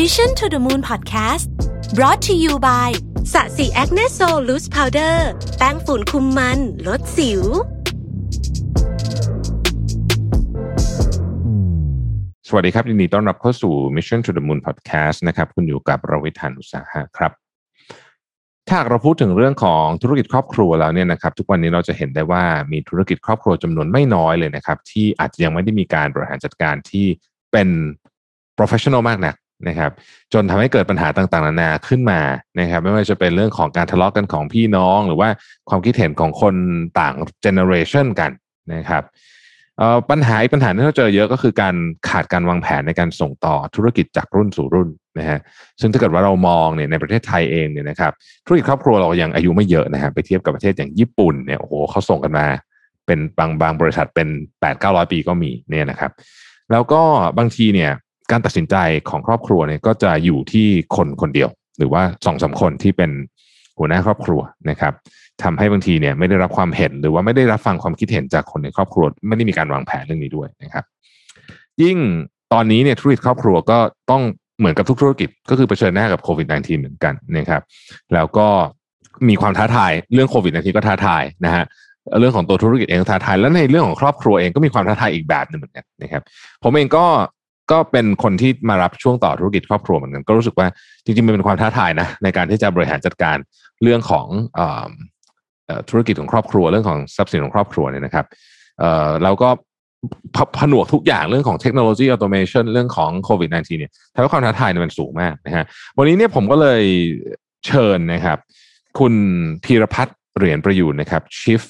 Mission to the Moon Podcast brought to you by ศรีจันทร์ Acne Sol Loose Powder แป้งฝุ่นคุมมัน ลดสิว สวัสดีครับยินดีต้อนรับเข้าสู่ Mission to the Moon Podcast นะครับ คุณอยู่กับรวิศ หาญอุตสาหะครับ ถ้าเราพูดถึงเรื่องของธุรกิจครอบครัวแล้วเนี่ยนะครับ ทุกวันนี้เราจะเห็นได้ว่ามีธุรกิจครอบครัวจำนวนไม่น้อยเลยนะครับ ที่อาจจะยังไม่ได้มีการบริหารจัดการที่เป็น professional มากนัก นะครับ จนทำให้เกิดปัญหาต่างๆนานาขึ้นมานะครับ ไม่ว่าจะเป็นเรื่องของการทะเลาะกันของพี่น้อง หรือว่าความคิดเห็นของคนต่าง generation กันนะครับปัญหาอีกปัญหาที่เราเจอเยอะก็คือการขาดการวางแผนในการส่งต่อธุรกิจจากรุ่นสู่รุ่นนะฮะซึ่งถ้าเกิดว่าเรามองเนี่ยในประเทศไทยเองเนี่ยนะครับธุรกิจครอบครัวเรายังอายุไม่เยอะนะฮะไปเทียบกับประเทศอย่างญี่ปุ่นเนี่ยโอ้โหเขาส่งกันมา เป็นบางบางบริษัทเป็นแปดเก้าร้อยปีก็มีเนี่ยนะครับ แล้วก็บางทีเนี่ย การตัดสินใจของครอบครัวเนี่ยก็จะอยู่ที่คนคนเดียว หรือว่าสองสาคนที่เป็นหัวหน้าครอบครัวนะครับทำให้บางทีเนี่ยไม่ได้รับความเห็นหรือว่าไม่ได้รับฟังความคิดเห็นจากคนในครอบครัว ไม่ได้มีการวางแผนเรื่องนี้ด้วยนะครับ ยิ่งตอนนี้เนี่ยธุรกิจครอบครัวก็ต้องเหมือนกับทุกธุรกิจก็คือเผชิญหน้ากับโควิด -19 เหมือนกันนะครับ แล้วก็มีความท้าทายเรื่องโควิด -19 ก็ท้าทายนะฮะเรื่องของตัวธุรกิจเองท้าทาย แล้วในเรื่องของครอบครัวเองก็มีความท้าทายอีกแบบหนึ่งเหมือนกันนะครับ ผมเองก็ ก็เป็นคนที่มารับช่วงต่อธุรกิจครอบครัวเหมือนกันก็รู้สึกว่าจริงๆมันเป็นความท้าทายนะในการที่จะบริหารจัดการเรื่องของเออธุรกิจของครอบครัวเรื่องของทรัพย์สินของครอบครัวเนี่ยนะครับเราก็ผนวกทุกอย่างเรื่องของเทคโนโลยี automation เรื่องของโควิด -19 เนี่ยทำให้ความท้าทายเนี่ยมันสูงมากนะฮะวันนี้เนี่ยผมก็เลยเชิญนะครับ คุณพีรพัฒน์เหรียญประยูนนะครับ Chief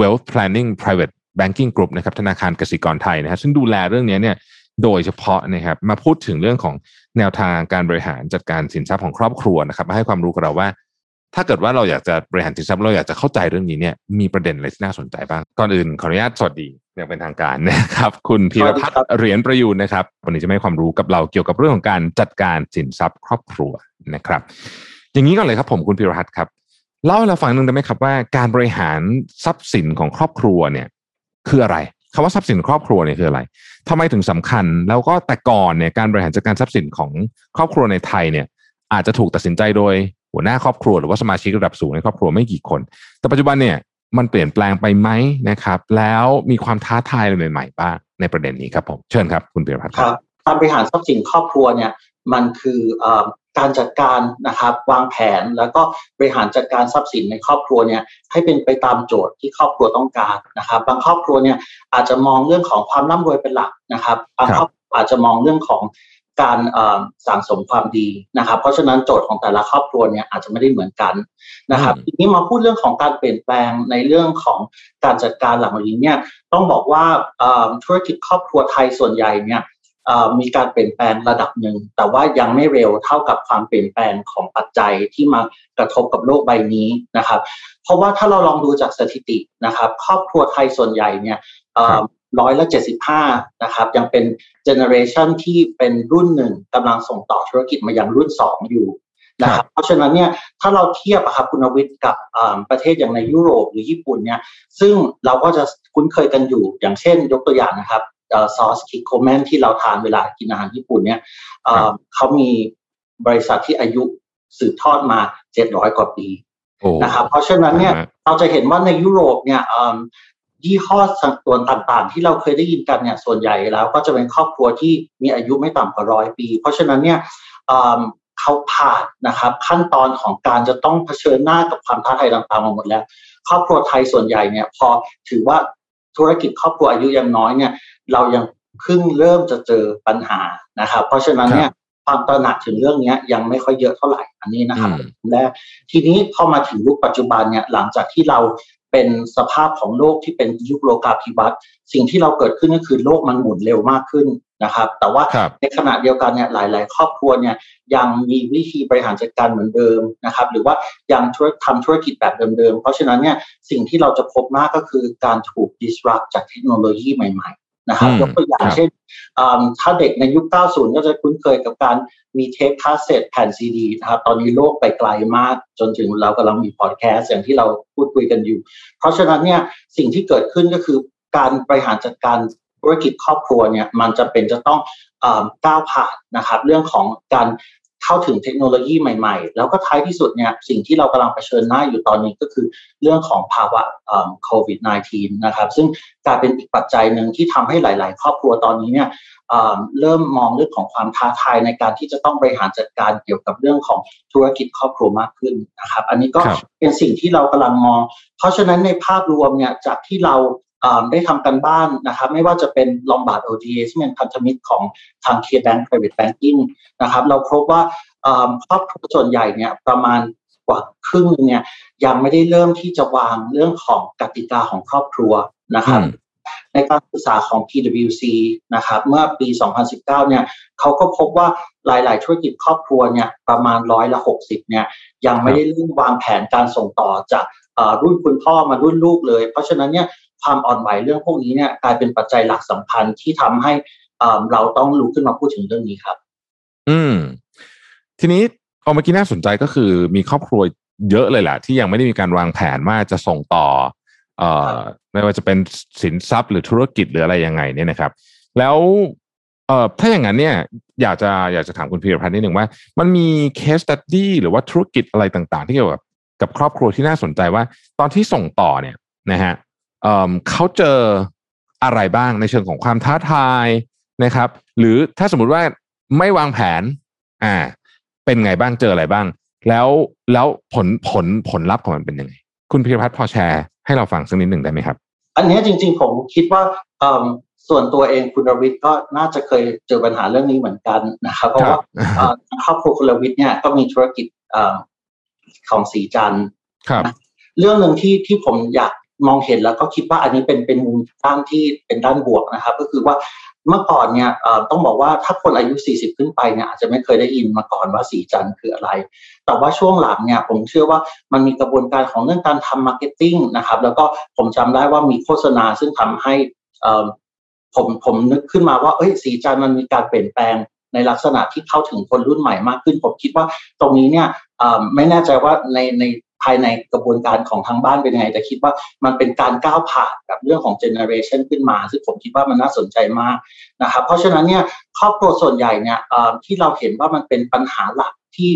Wealth Planning Private Banking Group นะครับธนาคารกสิกรไทยนะฮะซึ่งดูแลเรื่องนี้เนี่ย โดยเฉพาะนะครับมาพูดถึงเรื่องของแนวทางการบริหารจัดการสินทรัพย์ของครอบครัวนะครับมาให้ความรู้กับเราว่า ถ้าเกิดว่าเราอยากจะบริหารสินทรัพย์เราอยากจะเข้าใจเรื่องนี้เนี่ยมีประเด็นอะไรที่น่าสนใจบ้างก่อนอื่นขออนุญาตสวัสดีอย่างเป็นทางการนะครับคุณพีรพัฒน์เหรียญประยูนนะครับวันนี้จะมาให้ความรู้กับเราเกี่ยวกับเรื่องของการจัดการสินทรัพย์ครอบครัวนะครับ อย่างนี้ก่อนเลยครับผมคุณพีรพัฒน์ครับเล่าให้เราฟังหนึ่งได้ไหมครับว่าการบริหารทรัพย์สินของครอบครัวเนี่ยคืออะไร คำว่าทรัพย์สินครอบครัวเนี่ยคืออะไรทำไมถึงสำคัญ แล้วก็แต่ก่อนเนี่ยการบริหารจัดการทรัพย์สินของครอบครัวในไทยเนี่ย อาจจะถูกตัดสินใจโดยหัวหน้าครอบครัวหรือว่าสมาชิกระดับสูงในครอบครัวไม่กี่คน แต่ปัจจุบันเนี่ยมันเปลี่ยนแปลงไปไหมนะครับ แล้วมีความท้าทายอะไรใหม่ๆบ้างในประเด็นนี้ครับผมเชิญครับคุณเปียรพัฒน์ครับการบริหารทรัพย์สินครอบครัวเนี่ยมันคืออ การจัดการนะครับวางแผนแล้วก็บริหารจัดการทรัพย์สินในครอบครัวเนี่ยให้เป็นไปตามโจทย์ที่ครอบครัวต้องการนะครับ บางครอบครัวเนี่ยอาจจะมองเรื่องของความร่ำรวยเป็นหลักนะครับบางครอบครัวอาจจะมองเรื่องของการเอ่อสั่งสมความดีนะครับ เพราะฉะนั้นโจทย์ของแต่ละครอบครัวเนี่ยอาจจะไม่ได้เหมือนกันนะครับ ทีนี้มาพูดเรื่องของการเปลี่ยนแปลงในเรื่องของการจัดการหลังจากนี้เนี่ยต้องบอกว่าเอ่อธุรกิจครอบครัวไทยส่วนใหญ่เนี่ยเอ่อ มีการเปลี่ยนแปลงระดับหนึ่ง แต่ว่ายังไม่เร็วเท่ากับความเปลี่ยนแปลงของปัจจัยที่มากระทบกับโลกใบนี้นะครับ เพราะว่าถ้าเราลองดูจากสถิตินะครับ ครอบครัวไทยส่วนใหญ่เนี่ยเอ่อร้อยละเจ็ดสิบห้านะครับ ยังเป็นเจเนอเรชันที่เป็นรุ่นหนึ่งกำลังส่งต่อธุรกิจมายังรุ่นสองอยู่นะครับเพราะฉะนั้นเนี่ยถ้าเราเทียบอะครับคุณวิทย์กับอ่าประเทศอย่างในยุโรปหรือญี่ปุ่นเนี่ยซึ่งเราก็จะคุ้นเคยกันอยู่อย่างเช่น ยกตัวอย่างนะครับ ซอสคิกโคแมนที่เราทานเวลากินอาหารญี่ปุ่นเนี่ยเอ่อเขามีบริษัทที่อายุสืบทอดมาเจ็ดร้อยกว่าปีโอ้นะครับเพราะฉะนั้นเนี่ยอ่าฮะเราจะเห็นว่าในยุโรปเนี่ยเอิ่มยี่ห้อสังตัวต่างๆ ที่เราเคยได้ยินกันเนี่ยส่วนใหญ่แล้วก็จะเป็นครอบครัวที่มีอายุไม่ต่ำกว่าร้อยปี เพราะฉะนั้นเนี่ยเอิ่มเขาผ่านนะครับขั้นตอนของการจะต้องเผชิญหน้ากับความท้าทายต่างๆมาหมดแล้ว ครอบครัวไทยส่วนใหญ่เนี่ยพอถือว่า ธุรกิจครอบครัวอายุยังน้อยเนี่ยเรายังเพิ่งเริ่มจะเจอปัญหานะครับ เพราะฉะนั้นเนี่ยความตระหนักถึงเรื่องเนี้ยยังไม่ค่อยเยอะเท่าไหร่อันนี้นะครับอืมแรกทีนี้พอมาถึงยุคปัจจุบันเนี่ยหลังจากที่เรา เป็นสภาพของโลกที่เป็นยุคโลกาภิวัตน์สิ่งที่เราเกิดขึ้นก็คือโลกมันหมุนเร็วมากขึ้นนะครับ แต่ว่าครับในขณะเดียวกันเนี่ยหลาย ๆ ครอบครัวเนี่ยยังมีวิธีบริหารจัดการเหมือนเดิมนะครับ หรือว่ายังธุรทำธุรกิจแบบเดิม ๆ เพราะฉะนั้นเนี่ยสิ่งที่เราจะพบมากก็คือการถูก disrupt จากเทคโนโลยีใหม่ ๆ นะครับอืมยกตัวอย่างครับเช่นอ่าถ้าเด็กในยุค 90 ก็จะคุ้นเคยกับการมีเทปคาสเซ็ตแผ่นซีดีนะครับตอนนี้โลกไปไกลมากจนถึงเรากำลังมีพอดแคสต์อย่างที่เราพูดคุยกันอยู่ เพราะฉะนั้นเนี่ยสิ่งที่เกิดขึ้นก็คือการบริหารจัดการธุรกิจครอบครัวเนี่ยมันจำเป็นจะต้องก้าวผ่านนะครับเรื่องของการ เข้าถึงเทคโนโลยีใหม่ ๆ แล้วก็ท้ายที่สุดเนี่ยสิ่งที่เรากำลังเผชิญหน้าอยู่ตอนนี้ก็คือเรื่องของภาวะโควิด -19 นะครับ ซึ่งกลายเป็นอีกปัจจัยหนึ่งที่ทำให้หลาย ๆ ครอบครัวตอนนี้เนี่ยเริ่มมองเรื่องของความท้าทายในการที่จะต้องบริหารจัดการเกี่ยวกับเรื่องของธุรกิจครอบครัวมากขึ้นนะครับ อันนี้ก็เป็นสิ่งที่เรากำลังมอง เพราะฉะนั้นในภาพรวมเนี่ยจากที่เรา ได้ทำกันบ้านนะครับ ไม่ว่าจะเป็น Lombard Odier ซึ่งเป็นพันธมิตรของทาง K-Bank Private Banking นะครับ เราพบว่าครอบครัวส่วนใหญ่เนี่ยประมาณกว่าครึ่งเนี่ยยังไม่ได้เริ่มที่จะวางเรื่องของกติกาของครอบครัวนะครับในการศึกษาของ PwC นะครับเมื่อปี 2019 เนี่ยเขาก็พบว่าหลาย ๆ ธุรกิจครอบครัวเนี่ยประมาณร้อยละ 60 เนี่ยยังไม่ได้เริ่มวางแผนการส่งต่อจากรุ่นคุณพ่อมารุ่นลูกเลย เพราะฉะนั้นเนี่ย ความอ่อนไหวเรื่องพวกนี้เนี่ยกลายเป็นปัจจัยหลักสำคัญที่ทำให้เราต้องลุกขึ้นมาพูดถึงเรื่องนี้ครับ อืม ทีนี้เอาเมื่อกี้น่าสนใจก็คือมีครอบครัวเยอะเลยแหละที่ยังไม่ได้มีการวางแผนว่าจะส่งต่อเอ่อไม่ว่าจะเป็นสินทรัพย์หรือธุรกิจหรืออะไรยังไงเนี่ยนะครับ แล้วเอ่อถ้าอย่างนั้นเนี่ย อยากจะอยากจะถามคุณพีรพันธ์นิดหนึ่งว่า มันมีเคสตัดดี้หรือว่าธุรกิจอะไรต่างๆ ที่เกี่ยวกับกับครอบครัวที่น่าสนใจว่า ตอนที่ส่งต่อเนี่ยนะฮะ เขาเจออะไรบ้างในเชิงของความท้าทายนะครับ หรือถ้าสมมุติว่าไม่วางแผนอ่าเป็นไงบ้างเจออะไรบ้าง แล้วแล้วผลผลผลลัพธ์ของมันเป็นยังไง คุณพิรพัฒน์พอแชร์ให้เราฟังสักนิดหนึ่งได้ไหมครับ อันนี้จริง ๆ ผมคิดว่าส่วนตัวเองคุณรวิทย์ก็น่าจะเคยเจอปัญหาเรื่องนี้เหมือนกันนะครับเพราะว่าครอบครัวคุณรวิทย์เนี่ยก็มีธุรกิจของศรีจันทร์เรื่องหนึ่งที่ที่ผมอยาก มองเห็นแล้วก็คิดว่าอันนี้เป็นเป็นมุมด้านที่เป็นด้านบวกนะครับ ก็คือว่าเมื่อก่อนเนี่ยต้องบอกว่าถ้าคนอายุ 40 ขึ้นไปเนี่ยอาจจะไม่เคยได้ยินมาก่อนว่าศรีจันทร์คืออะไร แต่ว่าช่วงหลังเนี่ยผมเชื่อว่ามันมีกระบวนการของเรื่องการทำ marketing นะครับ แล้วก็ผมจำได้ว่ามีโฆษณาซึ่งทำให้ผมผมนึกขึ้นมาว่าเอ้ยศรีจันทร์มันมีการเปลี่ยนแปลงในลักษณะที่เข้าถึงคนรุ่นใหม่มากขึ้น ผมคิดว่าตรงนี้เนี่ยไม่แน่ใจว่าในใน ภายในกระบวนการของทางบ้านเป็นยังไงแต่คิดว่ามันเป็นการก้าวผ่านกับเรื่องของ generation ขึ้นมา ซึ่งผมคิดว่ามันน่าสนใจมากนะครับเพราะฉะนั้นเนี่ยครอบครัวส่วนใหญ่เนี่ยที่เราเห็นว่ามันเป็นปัญหาหลักที่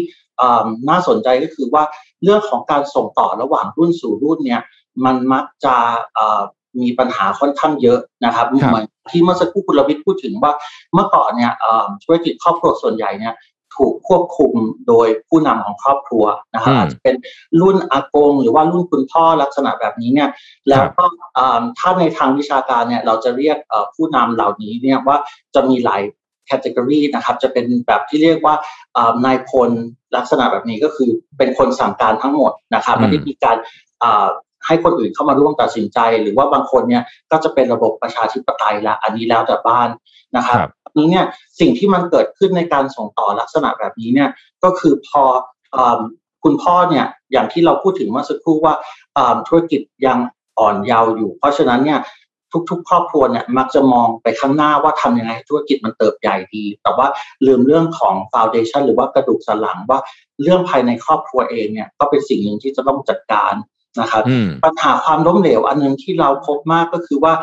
น่าสนใจก็คือว่าเรื่องของการส่งต่อระหว่างรุ่นสู่รุ่นเนี่ยมันมักจะมีปัญหาค่อนข้างเยอะนะครับเหมือนที่เมื่อสักครู่คุณรวิทย์พูดถึงว่าเมื่อก่อนเนี่ยธุรกิจครอบครัวส่วนใหญ่เนี่ย ถูกควบคุมโดยผู้นำของครอบครัวนะครับอาจจะเป็นรุ่นอากง หรือว่ารุ่นคุณพ่อลักษณะแบบนี้เนี่ยแล้วก็ถ้าในทางวิชาการเนี่ยเราจะเรียกผู้นำเหล่านี้เนี่ยว่าจะมีหลายแคตตากรีนะครับจะเป็นแบบที่เรียกว่านายพลลักษณะแบบนี้ก็คือเป็นคนสั่งการทั้งหมดนะครับไม่ได้มีการ ให้คนอื่นเข้ามาร่วมตัดสินใจ หรือว่าบางคนเนี่ยก็จะเป็นระบบประชาธิปไตยละอันนี้แล้วแต่บ้านนะครับนี้เนี่ยสิ่งที่มันเกิดขึ้นในการส่งต่อลักษณะแบบนี้เนี่ยก็คือพอคุณพ่อเนี่ยอย่างที่เราพูดถึงเมื่อสักครู่ว่าธุรกิจยังอ่อนเยาว์อยู่ เพราะฉะนั้นเนี่ยทุกๆ ครอบครัวเนี่ยมักจะมองไปข้างหน้าว่าทำยังไงธุรกิจมันเติบใหญ่ดี แต่ว่าลืมเรื่องของ foundation หรือว่ากระดูกสันหลังว่าเรื่องภายในครอบครัวเองเนี่ยก็เป็นสิ่งหนึ่งที่จะต้องจัดการ นะครับปัญหาความล้มเหลวอันนึงที่เราพบมากก็คือว่า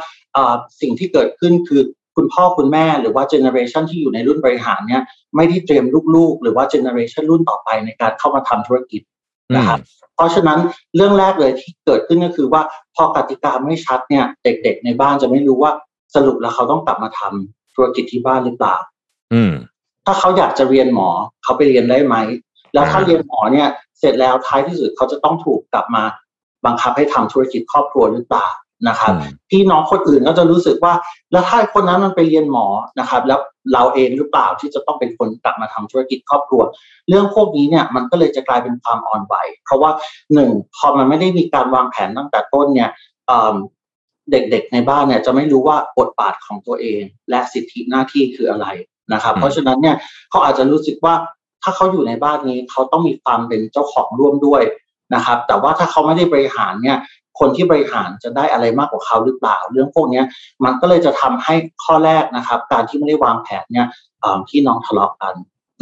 สิ่งที่เกิดขึ้นคือคุณพ่อคุณแม่หรือว่า generation ที่อยู่ในรุ่นบริหารเนี่ยไม่ได้เตรียมลูกๆ หรือว่า generation รุ่นต่อไปในการเข้ามาทำธุรกิจนะครับเพราะฉะนั้นเรื่องแรกเลยที่เกิดขึ้นก็คือว่าพอกติกาไม่ชัดเนี่ยเด็ก ๆ ในบ้านจะไม่รู้ว่าสรุปแล้วเขาต้องกลับมาทำธุรกิจที่บ้านหรือเปล่า อืมถ้าเขาอยากจะเรียนหมอเขาไปเรียนได้ไหม แล้วถ้าเรียนหมอเนี่ย เสร็จแล้วท้ายที่สุดเขาจะต้องถูกกลับมา บังคับให้ทำธุรกิจครอบครัวหรือเปล่านะครับพี่น้องคนอื่นก็จะรู้สึกว่า แล้วถ้าคนนั้นมันไปเรียนหมอนะครับ แล้วเราเองหรือเปล่าที่จะต้องเป็นคนกลับมาทำธุรกิจครอบครัว เรื่องพวกนี้เนี่ยมันก็เลยจะกลายเป็นความอ่อนไหว เพราะว่าหนึ่งพอมันไม่ได้มีการวางแผนตั้งแต่ต้นเนี่ยเด็กๆในบ้านเนี่ยจะไม่รู้ว่าบทบาทของตัวเอง และสิทธิหน้าที่คืออะไรนะครับ เพราะฉะนั้นเนี่ยเขาอาจจะรู้สึกว่าถ้าเขาอยู่ในบ้านนี้เขาต้องมีความเป็นเจ้าของร่วมด้วย นะครับ แต่ว่าถ้าเขาไม่ได้บริหารเนี่ยคนที่บริหารจะได้อะไรมากกว่าเขาหรือเปล่า เรื่องพวกนี้มันก็เลยจะทำให้ข้อแรกนะครับ การที่ไม่ได้วางแผนเนี่ยพี่น้องทะเลาะกัน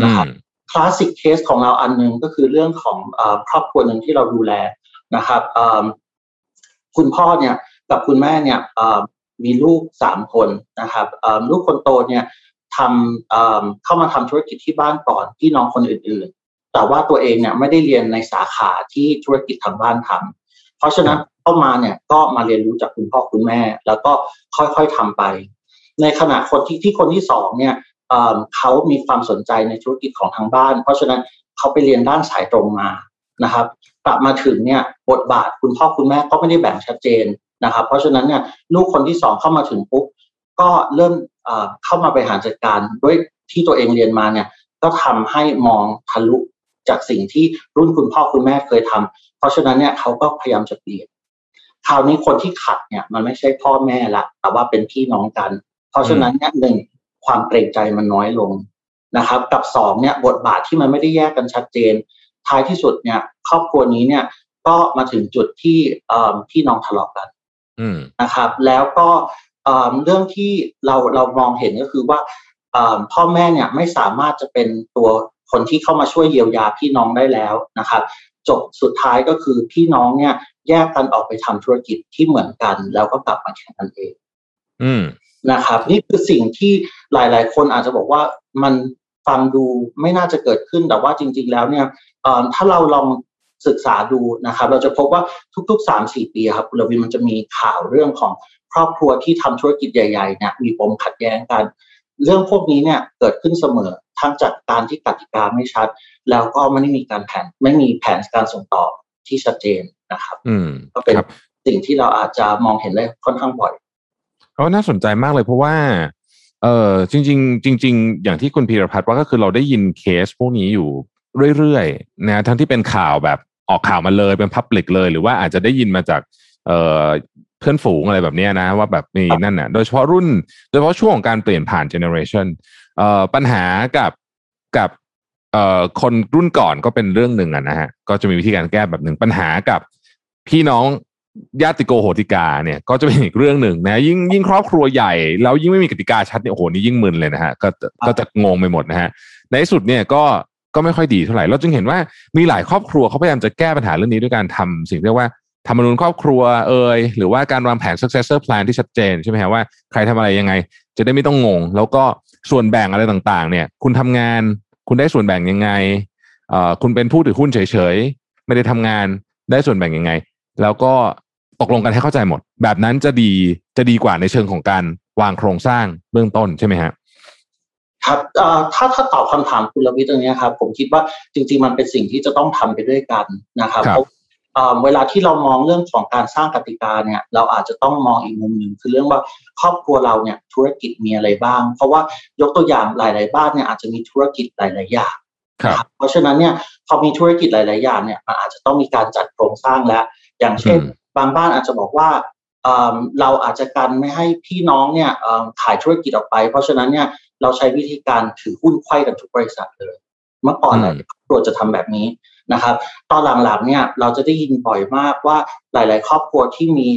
นะครับคลาสสิกเคสของเราอันนึงก็คือเรื่องของครอบครัวหนึ่งที่เราดูแลนะครับคุณพ่อเนี่ยกับคุณแม่เนี่ยมีลูกสามคนนะครับลูกคนโตเนี่ยทำเข้ามาทำธุรกิจที่บ้านก่อนพี่น้องคนอื่นๆ แต่ว่าตัวเองเนี่ยไม่ได้เรียนในสาขาที่ธุรกิจทางบ้านทำเพราะฉะนั้นเข้ามาเนี่ยก็มาเรียนรู้จากคุณพ่อคุณแม่ แล้วก็ค่อยๆทำไป ในขณะคนที่ที่คนที่สองเนี่ยเขามีความสนใจในธุรกิจของทางบ้าน เพราะฉะนั้นเขาไปเรียนด้านสายตรงมานะครับ กลับมาถึงเนี่ยบทบาทคุณพ่อคุณแม่ก็ไม่ได้แบ่งชัดเจนนะครับ เพราะฉะนั้นเนี่ยลูกคนที่สองเข้ามาถึงปุ๊บก็เริ่มเข้ามาบริหารจัดการด้วยที่ตัวเองเรียนมาเนี่ยก็ทำให้มองทะลุ จากสิ่งที่รุ่นคุณพ่อคุณแม่เคยทำเพราะฉะนั้นเนี่ยเขาก็พยายามจะเปลี่ยนคราวนี้คนที่ขัดเนี่ยมันไม่ใช่พ่อแม่ละแต่ว่าเป็นพี่น้องกัน เพราะฉะนั้นเนี่ยหนึ่งความเกรงใจมันน้อยลงนะครับ กับสองเนี่ยบทบาทที่มันไม่ได้แยกกันชัดเจน ท้ายที่สุดเนี่ยครอบครัวนี้เนี่ยก็มาถึงจุดที่พี่น้องทะเลาะกันนะครับ แล้วก็เรื่องที่เราเรามองเห็นก็คือว่าพ่อแม่เนี่ยไม่สามารถจะเป็นตัว คนที่เข้ามาช่วยเยียวยาพี่น้องได้แล้วนะครับ จบสุดท้ายก็คือพี่น้องเนี่ยแยกกันออกไปทำธุรกิจที่เหมือนกัน แล้วก็กลับมาแข่งกันเอง อืมนะครับ นี่คือสิ่งที่หลาย ๆ คนอาจจะบอกว่ามันฟังดูไม่น่าจะเกิดขึ้นแต่ว่าจริง ๆ แล้วเนี่ยถ้าเราลองศึกษาดูนะครับ เราจะพบว่าทุกๆสามสี่ปีครับคุณลวินมันจะมีข่าวเรื่องของครอบครัวที่ทำธุรกิจใหญ่ๆเนี่ยมีปมขัดแย้งกัน เรื่องพวกนี้เนี่ยเกิดขึ้นเสมอทั้งจากการที่กติกาไม่ชัด แล้วก็ไม่ได้มีการแผนไม่มีแผนการส่งต่อที่ชัดเจนนะครับ อืมก็เป็นสิ่งที่เราอาจจะมองเห็นได้ค่อนข้างบ่อยก็น่าสนใจมากเลยเพราะว่าเออจริง ๆ จริง ๆ อย่างที่คุณพีรพัฒน์ว่าก็คือเราได้ยินเคสพวกนี้อยู่เรื่อยๆนะทั้งที่เป็นข่าวแบบออกข่าวมาเลยเป็น public เลย หรือว่าอาจจะได้ยินมาจากเอ่อ เพื่อนฝูงอะไรแบบนี้นะ ว่าแบบมีนั่นน่ะ โดยเฉพาะรุ่น โดยเฉพาะช่วงของการเปลี่ยนผ่าน generation เอ่อปัญหากับกับเอ่อคนรุ่นก่อนก็เป็นเรื่องหนึ่งอะนะฮะก็จะมีวิธีการแก้แบบหนึ่งปัญหากับพี่น้องญาติโกโหติกาเนี่ยก็จะเป็นอีกเรื่องหนึ่งนะยิ่งยิ่งครอบครัวใหญ่แล้วยิ่งไม่มีกติกาชัดเนี่ยโอ้โหนี่ยิ่งมึนเลยนะฮะก็ก็จะงงไปหมดนะฮะในที่สุดเนี่ยก็ก็ไม่ค่อยดีเท่าไหร่เราจึงเห็นว่ามีหลายครอบครัวเขาพยายามจะแก้ปัญหาเรื่องนี้ด้วยการทำสิ่งเรียกว่า ธรรมนูญครอบครัวเอ่ยหรือว่าการวางแผน successor plan ที่ชัดเจนใช่ไหมฮะว่าใครทำอะไรยังไง จะได้ไม่ต้องงง แล้วก็ส่วนแบ่งอะไรต่างๆ เนี่ย คุณทำงานคุณได้ส่วนแบ่งยังไงเอ่อคุณเป็นผู้ถือหุ้นเฉยๆ ไม่ได้ทำงานได้ส่วนแบ่งยังไง แล้วก็ตกลงกันให้เข้าใจหมด แบบนั้นจะดีจะดีกว่าในเชิงของการวางโครงสร้างเบื้องต้นใช่ไหมฮะครับถ้าถ้าตอบคำถามคุณลวิทย์ตรงนี้ครับ ผมคิดว่าจริง ๆ มันเป็นสิ่งที่จะต้องทำไปด้วยกันนะครับเพราะ เวลาที่เรามองเรื่องของการสร้างกติกาเนี่ยเราอาจจะต้องมองอีกมุมหนึ่งคือเรื่องว่าครอบครัวเราเนี่ยธุรกิจมีอะไรบ้าง เพราะว่ายกตัวอย่างหลาย ๆ บ้านเนี่ยอาจจะมีธุรกิจหลาย ๆ อย่างเพราะฉะนั้นเนี่ยพอมีธุรกิจหลาย ๆ อย่างเนี่ยมันอาจจะต้องมีการจัดโครงสร้างแล้ว อย่างเช่น บางบ้านอาจจะบอกว่าเราอาจจะกันไม่ให้พี่น้องเนี่ยขายธุรกิจออกไป เพราะฉะนั้นเนี่ยเราใช้วิธีการถือหุ้นไขว้กันทุกบริษัทเลย เมื่อก่อนเนี่ยครัวจะทำแบบนี้ นะครับ ตอนหลังๆเนี่ยเราจะได้ยินบ่อยมากว่าหลาย ๆ ครอบครัวที่มี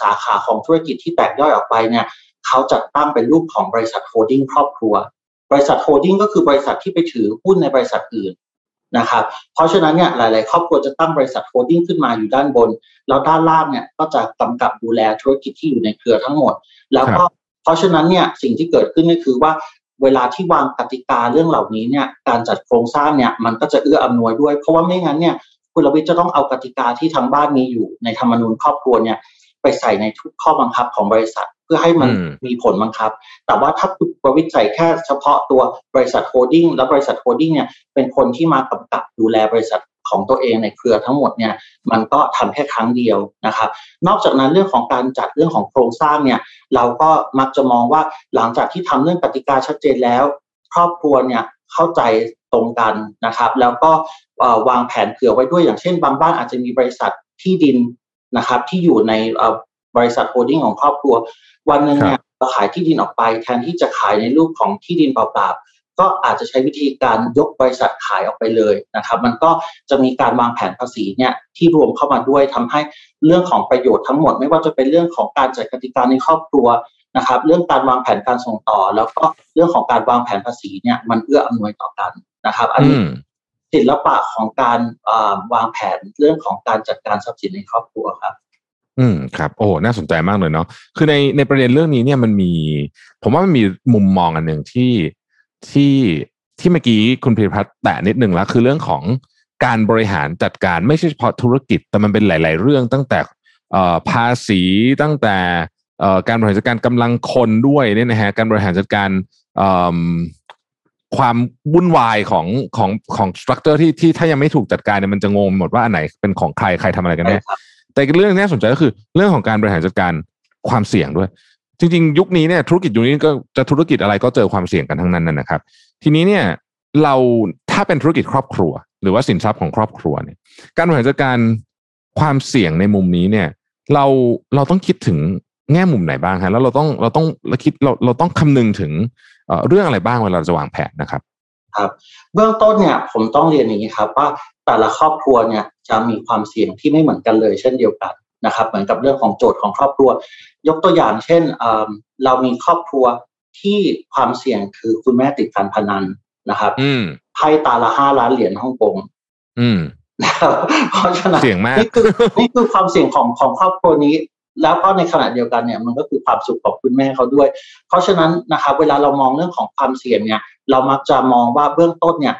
สาขาของธุรกิจที่แตกย่อยออกไปเนี่ยเขาจัดตั้งเป็นรูปของบริษัท holding ครอบครัว บริษัท holding ก็คือบริษัทที่ไปถือหุ้นในบริษัทอื่นนะครับ เพราะฉะนั้นเนี่ยหลาย ๆ ครอบครัวจะตั้งบริษัท holding ขึ้นมาอยู่ด้านบน แล้วด้านล่างเนี่ยก็จะกำกับดูแลธุรกิจที่อยู่ในเครือทั้งหมด แล้วก็เพราะฉะนั้นเนี่ยสิ่งที่เกิดขึ้นก็คือว่า เวลาที่วางกติกาเรื่องเหล่านี้เนี่ยการจัดโครงสร้างเนี่ยมันก็จะเอื้ออำนวยด้วย เพราะว่าไม่งั้นเนี่ยคุณรวิทย์จะต้องเอากติกาที่ทางบ้านมีอยู่ในธรรมนูญครอบครัวเนี่ยไปใส่ในทุกข้อบังคับของบริษัทเพื่อให้มันมีผลบังคับ แต่ว่าถ้าคุณรวิทย์ใส่แค่เฉพาะตัวบริษัท holding และบริษัท holding เนี่ยเป็นคนที่มากำกับดูแลบริษัท ของตัวเองในเครือทั้งหมดเนี่ยมันก็ทำแค่ครั้งเดียวนะครับ นอกจากนั้นเรื่องของการจัดเรื่องของโครงสร้างเนี่ยเราก็มักจะมองว่าหลังจากที่ทำเรื่องกติกาชัดเจนแล้ว ครอบครัวเนี่ยเข้าใจตรงกันนะครับ แล้วก็วางแผนเผื่อไว้ด้วยอย่างเช่น บางบ้านอาจจะมีบริษัทที่ดินนะครับ ที่อยู่ในบริษัทโฮดดิ้งของครอบครัว วันหนึ่งเนี่ยเราขายที่ดินออกไปแทนที่จะขายในรูปของที่ดินเปล่าๆ ก็อาจจะใช้วิธีการยกบริษัทขายออกไปเลยนะครับ มันก็จะมีการวางแผนภาษีเนี่ยที่รวมเข้ามาด้วยทำให้เรื่องของประโยชน์ทั้งหมด ไม่ว่าจะเป็นเรื่องของการจัดกติกาในครอบครัวนะครับ เรื่องการวางแผนการส่งต่อ แล้วก็เรื่องของการวางแผนภาษีเนี่ยมันเอื้ออำนวยต่อกันนะครับ อันนี้ศิลปะของการวางแผนเรื่องของการจัดการทรัพย์สินในครอบครัวครับอืมครับโอ้น่าสนใจมากเลยเนาะคือในในประเด็นเรื่องนี้เนี่ยมันมี ผมว่ามันมีมุมมองอันหนึ่งที่ ที่ที่เมื่อกี้คุณพิพัฒน์แตะนิดหนึ่งแล้ว คือเรื่องของการบริหารจัดการไม่ใช่เฉพาะธุรกิจ แต่มันเป็นหลาย ๆ เรื่องตั้งแต่ภาษีตั้งแต่การบริหารจัดการกำลังคนด้วยเนี่ยนะฮะการบริหารจัดการความวุ่นวายของของของสตรัคเจอร์ที่ที่ถ้ายังไม่ถูกจัดการเนี่ยมันจะงงหมดว่าอันไหนเป็นของใครใครทำอะไรกันแน่แต่เรื่องที่น่าสนใจก็คือเรื่องของการบริหารจัดการความเสี่ยงด้วย จริงๆ ยุคนี้เนี่ยธุรกิจยุคนี้ก็จะธุรกิจอะไรก็เจอความเสี่ยงกันทั้งนั้นนะครับ ทีนี้เนี่ยเราถ้าเป็นธุรกิจครอบครัว หรือว่าสินทรัพย์ของครอบครัวเนี่ย การบริหารจัดการความเสี่ยงในมุมนี้เนี่ย เราเราต้องคิดถึงแง่มุมไหนบ้างฮะแล้วเราต้องเราต้องเราคิดเราเราต้องคำนึงถึงเรื่องอะไรบ้างเวลาเราจะวางแผนนะครับครับเบื้องต้นเนี่ยผมต้องเรียนอย่างนี้ครับว่าแต่ละครอบครัวเนี่ยจะมีความเสี่ยงที่ไม่เหมือนกันเลย เช่นเดียวกัน นะครับเหมือนกับเรื่องของโจทย์ของครอบครัว ยกตัวอย่างเช่นเรามีครอบครัวที่ความเสี่ยงคือคุณแม่ติดการพนันนะครับไพ่ตาละห้าล้านเหรียญฮ่องกงเพราะฉะนั้นเสี่ยงมากนี่คือนี่คือความเสี่ยงของของครอบครัวนี้ แล้วก็ในขณะเดียวกันเนี่ย มันก็คือความสุขของคุณแม่เขาด้วย เพราะฉะนั้นนะครับเวลาเรามองเรื่องของความเสี่ยงเนี่ย เรามักจะมองว่าเบื้องต้นเนี่ย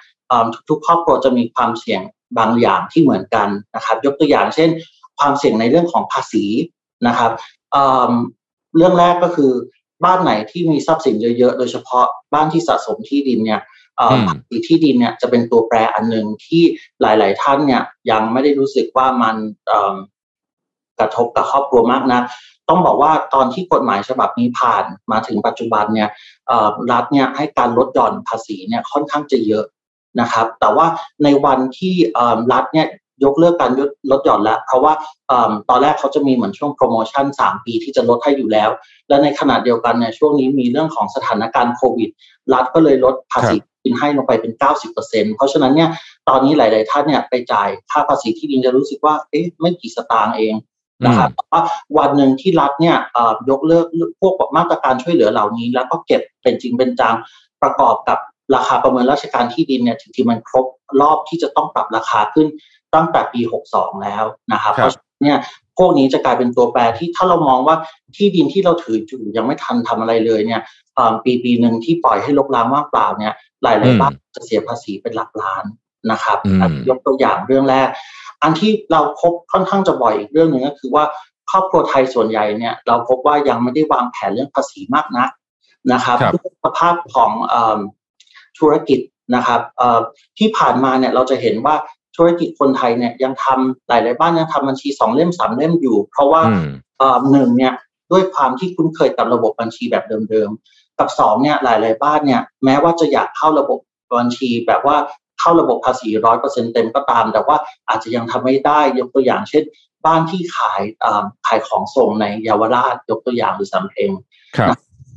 ทุกๆครอบครัวจะมีความเสี่ยงบางอย่างที่เหมือนกันนะครับ ยกตัวอย่างเช่น ความเสี่ยงในเรื่องของภาษีนะครับเรื่องแรกก็คือบ้านไหนที่มีทรัพย์สินเยอะๆ โดยเฉพาะบ้านที่สะสมที่ดินเนี่ยภาษีที่ดินเนี่ยจะเป็นตัวแปรอันหนึ่งที่หลาย ๆ ท่านเนี่ยยังไม่ได้รู้สึกว่ามันกระทบกับครอบครัวมากนะต้องบอกว่าตอนที่กฎหมายฉบับนี้ผ่านมาถึงปัจจุบันเนี่ยรัฐเนี่ยให้การลดหย่อนภาษีเนี่ยค่อนข้างจะเยอะนะครับ แต่ว่าในวันที่รัฐเนี่ย ยกเลิกการลดหย่อนแล้ว เพราะว่าตอนแรกเขาจะมีเหมือนช่วงโปรโมชั่น 3 ปีที่จะลดให้อยู่แล้ว และในขณะเดียวกันเนี่ยช่วงนี้มีเรื่องของสถานการณ์โควิด รัฐก็เลยลดภาษีดินให้ลงไปเป็น 90%เพราะฉะนั้นเนี่ยตอนนี้หลาย ๆ ท่านเนี่ยไปจ่ายค่าภาษีที่ดินจะรู้สึกว่าเอ๊ะไม่กี่สตางค์เองนะครับว่าวันหนึ่งที่รัฐเนี่ยยกเลิกพวกมาตรการช่วยเหลือเหล่านี้ แล้วก็เก็บเป็นจริงเป็นจังประกอบกับราคาประเมินราชการที่ดินเนี่ยถึงที่มันครบรอบที่จะต้องปรับราคาขึ้น ตั้งแต่ปี 62 แล้วนะครับเพราะเนี่ยพวกนี้จะกลายเป็นตัวแปรที่ถ้าเรามองว่าที่ดินที่เราถืออยู่ยังไม่ทันทำอะไรเลยเนี่ยปีปีหนึ่งที่ปล่อยให้ลกล้างว่างเปล่าเนี่ยหลายๆบ้านจะเสียภาษีเป็นหลักล้านนะครับยกตัวอย่างเรื่องแรก อันที่เราพบค่อนข้างจะบ่อยอีกเรื่องหนึ่งก็คือว่าครอบครัวไทยส่วนใหญ่เนี่ยเราพบว่ายังไม่ได้วางแผนเรื่องภาษีมากนักนะครับสภาพของธุรกิจนะครับที่ผ่านมาเนี่ยเราจะเห็นว่า ธุรกิจคนไทยเนี่ยยังทำหลาย ๆ บ้านยังทำบัญชีสองเล่มสามเล่มอยู่ เพราะว่าหนึ่งเนี่ยด้วยความที่คุ้นเคยกับระบบบัญชีแบบเดิม ๆ กับสองเนี่ยหลาย ๆ บ้านเนี่ยแม้ว่าจะอยากเข้าระบบบัญชีแบบว่าเข้าระบบภาษีร้อยเปอร์เซ็นเต็มก็ตาม แต่ว่าอาจจะยังทำไม่ได้ยกตัวอย่างเช่น บ้านที่ขายขายของส่งในเยาวราชยกตัวอย่างหรือสำเพ็ง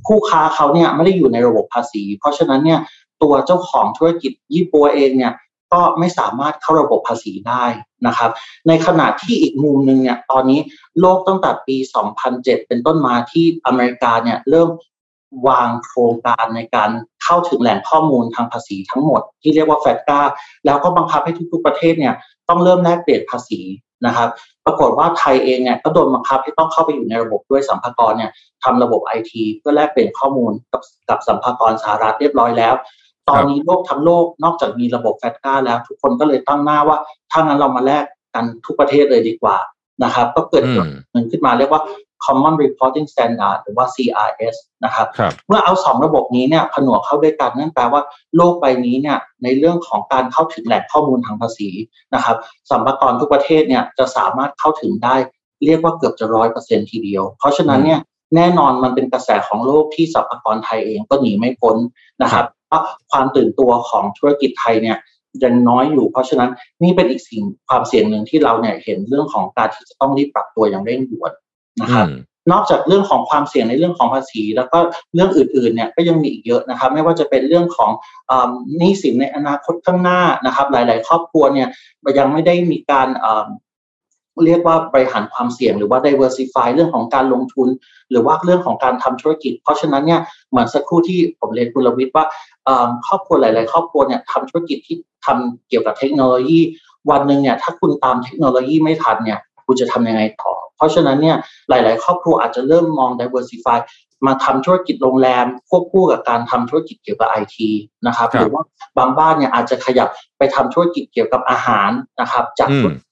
คู่ค้าเขาเนี่ยไม่ได้อยู่ในระบบภาษี เพราะฉะนั้นเนี่ยตัวเจ้าของธุรกิจยี่ปัวเองเนี่ย ก็ไม่สามารถเข้าระบบภาษีได้นะครับ ในขณะที่อีกมุมหนึ่งเนี่ยตอนนี้โลกตั้งแต่ปี 2007 เป็นต้นมาที่อเมริกาเนี่ยเริ่มวางโครงการในการเข้าถึงแหล่งข้อมูลทางภาษีทั้งหมด ที่เรียกว่าแฟตกาแล้วก็บังคับให้ทุกๆประเทศเนี่ยต้องเริ่มแลกเปลี่ยนภาษีนะครับ ปรากฏว่าไทยเองเนี่ยก็โดนบังคับให้ต้องเข้าไปอยู่ในระบบด้วยสัมภาระเนี่ยทำระบบไอทีเพื่อแลกเปลี่ยนข้อมูลกับกับสัมภาระสหรัฐเรียบร้อยแล้ว ตอนนี้โลกทั้งโลกนอกจากมีระบบแฟตกาแล้วทุกคนก็เลยตั้งหน้าว่าถ้างั้นเรามาแลกกันทุกประเทศเลยดีกว่านะครับ ก็เกิดหนึ่งขึ้นมาเรียกว่า Common Reporting Standard หรือว่า CRS นะครับรบเมื่อเอาสองระบบนี้เนี่ยผนวกเข้าด้วยกันนั่นแปลว่าโลกใบนี้เนี่ยในเรื่องของการเข้าถึงแหล่งข้อมูลทางภาษีนะครับสัมภาระทุกประเทศเนี่ยจะสามารถเข้าถึงได้เรียกว่าเกือบจะร้อยเปอร์เซ็นทีเดียว เพราะฉะนั้นเนี่ยแน่นอนมันเป็นกระแสของโลกที่สัมภาระไทยเองก็หนีไม่พ้นนะครับ เพราะความตื่นตัวของธุรกิจไทยเนี่ยยังน้อยอยู่ เพราะฉะนั้นนี่เป็นอีกสิ่งความเสี่ยงหนึ่งที่เราเนี่ยเห็นเรื่องของการที่จะต้องรีบปรับตัวอย่างเร่งด่วนนะครับนอกจากเรื่องของความเสี่ยงในเรื่องของภาษี แล้วก็เรื่องอื่นๆเนี่ยก็ยังมีอีกเยอะนะครับ ไม่ว่าจะเป็นเรื่องของหนี้สินในอนาคตข้างหน้านะครับ หลาย ๆ ครอบครัวเนี่ยยังไม่ได้มีการเรียกว่าบริหารความเสี่ยงหรือว่า diversify เรื่องของการลงทุน หรือว่าเรื่องของการทำธุรกิจ เพราะฉะนั้นเนี่ยเหมือนสักครู่ที่ผมเรียนคุณลวิทย์ว่า ครอบครัวหลาย ๆ ครอบครัวเนี่ยทำธุรกิจที่ทำเกี่ยวกับเทคโนโลยีวันหนึ่งเนี่ยถ้าคุณตามเทคโนโลยีไม่ทันเนี่ยคุณจะทำยังไงต่อ เพราะฉะนั้นเนี่ยหลาย ๆ ครอบครัวอาจจะเริ่มมอง diversify มาทำธุรกิจโรงแรมควบคู่กับการทำธุรกิจเกี่ยวกับไอทีนะครับหรือว่าบางบ้านเนี่ยอาจจะขยับไปทำธุรกิจเกี่ยวกับอาหารนะครับ จาก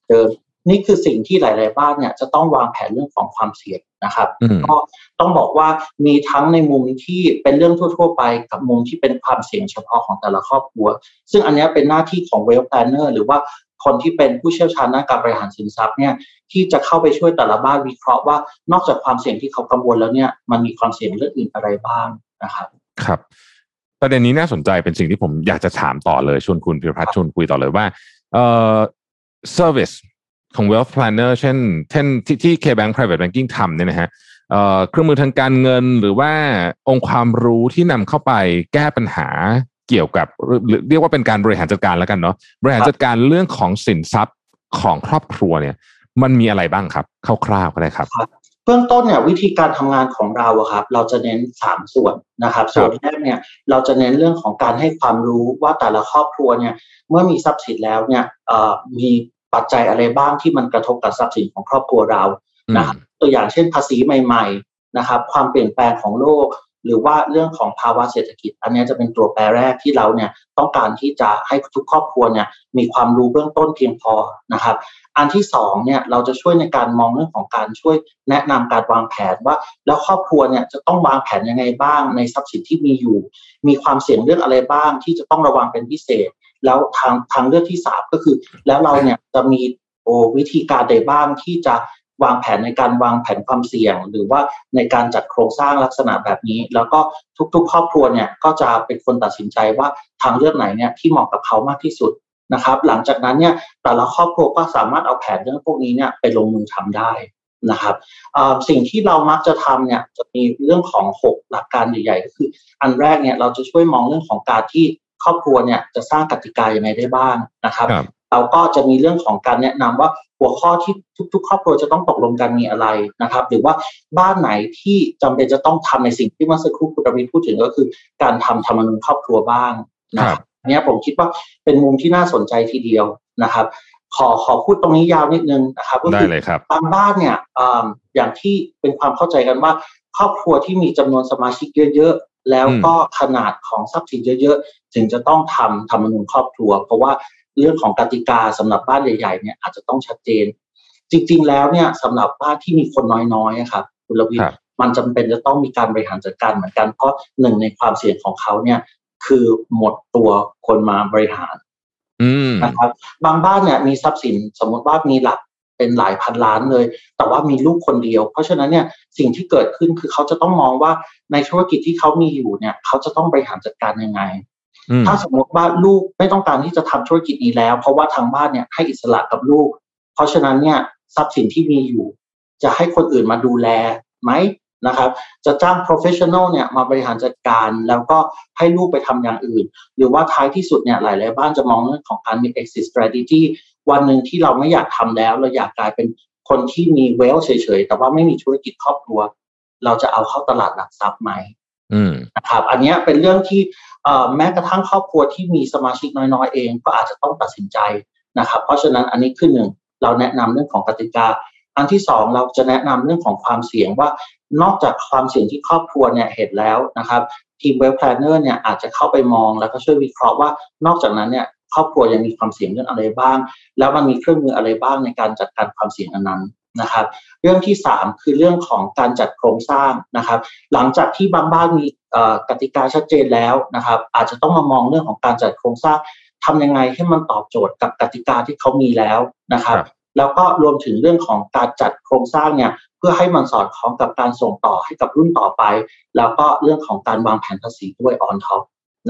เดิม นี่คือสิ่งที่หลาย ๆ บ้านเนี่ยจะต้องวางแผนเรื่องของความเสี่ยงนะครับก็ต้องบอกว่ามีทั้งในมุมที่เป็นเรื่องทั่ว ๆ ไปกับมุมที่เป็นความเสี่ยงเฉพาะของแต่ละครอบครัว ซึ่งอันนี้เป็นหน้าที่ของ wealth planner หรือว่าคนที่เป็นผู้เชี่ยวชาญด้านการบริหารสินทรัพย์เนี่ยที่จะเข้าไปช่วยแต่ละบ้านวิเคราะห์ว่านอกจากความเสี่ยงที่เขากังวลแล้วเนี่ยมันมีความเสี่ยงเรื่องอื่นอะไรบ้างนะครับครับประเด็นนี้น่าสนใจเป็นสิ่งที่ผมอยากจะถามต่อเลยชวนคุณพิรพัฒน์ชวนคุยต่อเลยว่าเอ่อ service ของ wealth planner เช่นเช่นที่ที่ KBank private banking ทำเนี่ยนะฮะเครื่องมือทางการเงินหรือว่าองค์ความรู้ที่นำเข้าไปแก้ปัญหาเกี่ยวกับเรียกว่าเป็นการบริหารจัดการแล้วกันเนาะบริหารจัดการเรื่องของสินทรัพย์ของครอบครัวเนี่ย มันมีอะไรบ้างครับคร่าวๆก็ได้ครับ เบื้องต้นเนี่ยวิธีการทำงานของเราครับ เราจะเน้นสามส่วนนะครับส่วนแรกเนี่ยเราจะเน้นเรื่องของการให้ความรู้ว่าแต่ละครอบครัวเนี่ยเมื่อมีทรัพย์สินแล้วเนี่ยมี ปัจจัยอะไรบ้างที่มันกระทบกับทรัพย์สินของครอบครัวเรานะครับตัวอย่างเช่นภาษีใหม่ ๆนะครับ ความเปลี่ยนแปลงของโลก หรือว่าเรื่องของภาวะเศรษฐกิจ อันนี้จะเป็นตัวแปรแรกที่เราเนี่ยต้องการที่จะให้ทุกครอบครัวเนี่ยมีความรู้เบื้องต้นเพียงพอนะครับ อันที่สองเนี่ยเราจะช่วยในการมองเรื่องของการช่วยแนะนำการวางแผนว่า แล้วครอบครัวเนี่ยจะต้องวางแผนยังไงบ้างในทรัพย์สินที่มีอยู่ มีความเสี่ยงเรื่องอะไรบ้างที่จะต้องระวังเป็นพิเศษ แล้วทางทางเลือกที่สามก็คือ แล้วเราเนี่ยจะมีโอวิธีการใดบ้างที่จะวางแผนในการวางแผนความเสี่ยง หรือว่าในการจัดโครงสร้างลักษณะแบบนี้ แล้วก็ทุกๆ ครอบครัวเนี่ยก็จะเป็นคนตัดสินใจว่าทางเลือกไหนเนี่ยที่เหมาะกับเขามากที่สุดนะครับ หลังจากนั้นเนี่ยแต่ละครอบครัวก็สามารถเอาแผนเรื่องพวกนี้เนี่ยไปลงมือทำได้นะครับสิ่งที่เรามักจะทำเนี่ยจะมีเรื่องของ 6 หลักการใหญ่ ๆ ก็คือ อันแรกเนี่ยเราจะช่วยมองเรื่องของการที่ ครอบครัวเนี่ยจะสร้างกติกาอย่างไรได้บ้างนะครับ เราก็จะมีเรื่องของการแนะนำว่าหัวข้อที่ทุก ๆ ครอบครัวจะต้องตกลงกันมีอะไรนะครับ หรือว่าบ้านไหนที่จำเป็นจะต้องทำในสิ่งที่เมื่อสักครู่คุณรวิทพูดถึงก็คือ การทำธรรมนูญครอบครัวบ้างนะครับนี้ผมคิดว่าเป็นมุมที่น่าสนใจทีเดียวนะครับ ขอขอพูดตรงนี้ยาวนิดนึงนะครับก็คือบางบ้านเนี่ยอย่างที่เป็นความเข้าใจกันว่าครอบครัวที่มีจำนวนสมาชิกเยอะๆ แล้วก็ขนาดของทรัพย์สินเยอะๆถึงจะต้องทำธรรมนูญครอบครัว เพราะว่าเรื่องของกติกาสำหรับบ้านใหญ่ๆเนี่ยอาจจะต้องชัดเจน จริง ๆ แล้วเนี่ยสำหรับบ้านที่มีคนน้อยๆครับคุณลวิทมันจำเป็นจะต้องมีการบริหารจัดการเหมือนกันเพราะหนึ่งในความเสี่ยงของเขาเนี่ย คือหมดตัวคนมาบริหารนะครับบางบ้านเนี่ยมีทรัพย์สินสมมติว่ามีหลัก เป็นหลายพันล้านเลย แต่ว่ามีลูกคนเดียว เพราะฉะนั้นเนี่ยสิ่งที่เกิดขึ้นคือเขาจะต้องมองว่าในธุรกิจที่เขามีอยู่เนี่ย เขาจะต้องบริหารจัดการยังไง ถ้าสมมติว่าลูกไม่ต้องการที่จะทำธุรกิจนี้แล้ว เพราะว่าทางบ้านเนี่ยให้อิสระกับลูก เพราะฉะนั้นเนี่ยทรัพย์สินที่มีอยู่ จะให้คนอื่นมาดูแลไหมนะครับ จะจ้าง professional เนี่ยมาบริหารจัดการแล้วก็ให้ลูกไปทำอย่างอื่น หรือว่าท้ายที่สุดเนี่ยหลาย ๆ บ้านจะมองเรื่องของการมี exit strategy วันหนึ่งที่เราไม่อยากทำแล้ว เราอยากกลายเป็นคนที่มีเวลเฉยๆแต่ว่าไม่มีธุรกิจครอบครัว เราจะเอาเข้าตลาดหลักทรัพย์ไหมนะครับ อันนี้เป็นเรื่องที่แม้กระทั่งครอบครัวที่มีสมาชิกน้อยๆเอง ก็อาจจะต้องตัดสินใจนะครับ เพราะฉะนั้นอันนี้คือหนึ่งเราแนะนำเรื่องของกติกา อันที่สองเราจะแนะนำเรื่องของความเสี่ยงว่านอกจากความเสี่ยงที่ครอบครัวเนี่ยเห็นแล้วนะครับทีม wealth planner เนี่ยอาจจะเข้าไปมองแล้วก็ช่วยวิเคราะห์ว่านอกจากนั้นเนี่ย ครอบครัวยังมีความเสี่ยงเรื่องอะไรบ้าง แล้วมันมีเครื่องมืออะไรบ้างในการจัดการความเสี่ยงอันนั้นนะครับ เรื่องที่ 3 คือเรื่องของการจัดโครงสร้างนะครับ หลังจากที่บางบ้านมีกติกาชัดเจนแล้วนะครับ อาจจะต้องมามองเรื่องของการจัดโครงสร้างทำยังไงให้มันตอบโจทย์กับกติกาที่เขามีแล้วนะครับ แล้วก็รวมถึงเรื่องของการจัดโครงสร้างเนี่ยเพื่อให้มันสอดคล้องกับการส่งต่อให้กับรุ่นต่อไป แล้วก็เรื่องของการวางแผนภาษีด้วย on top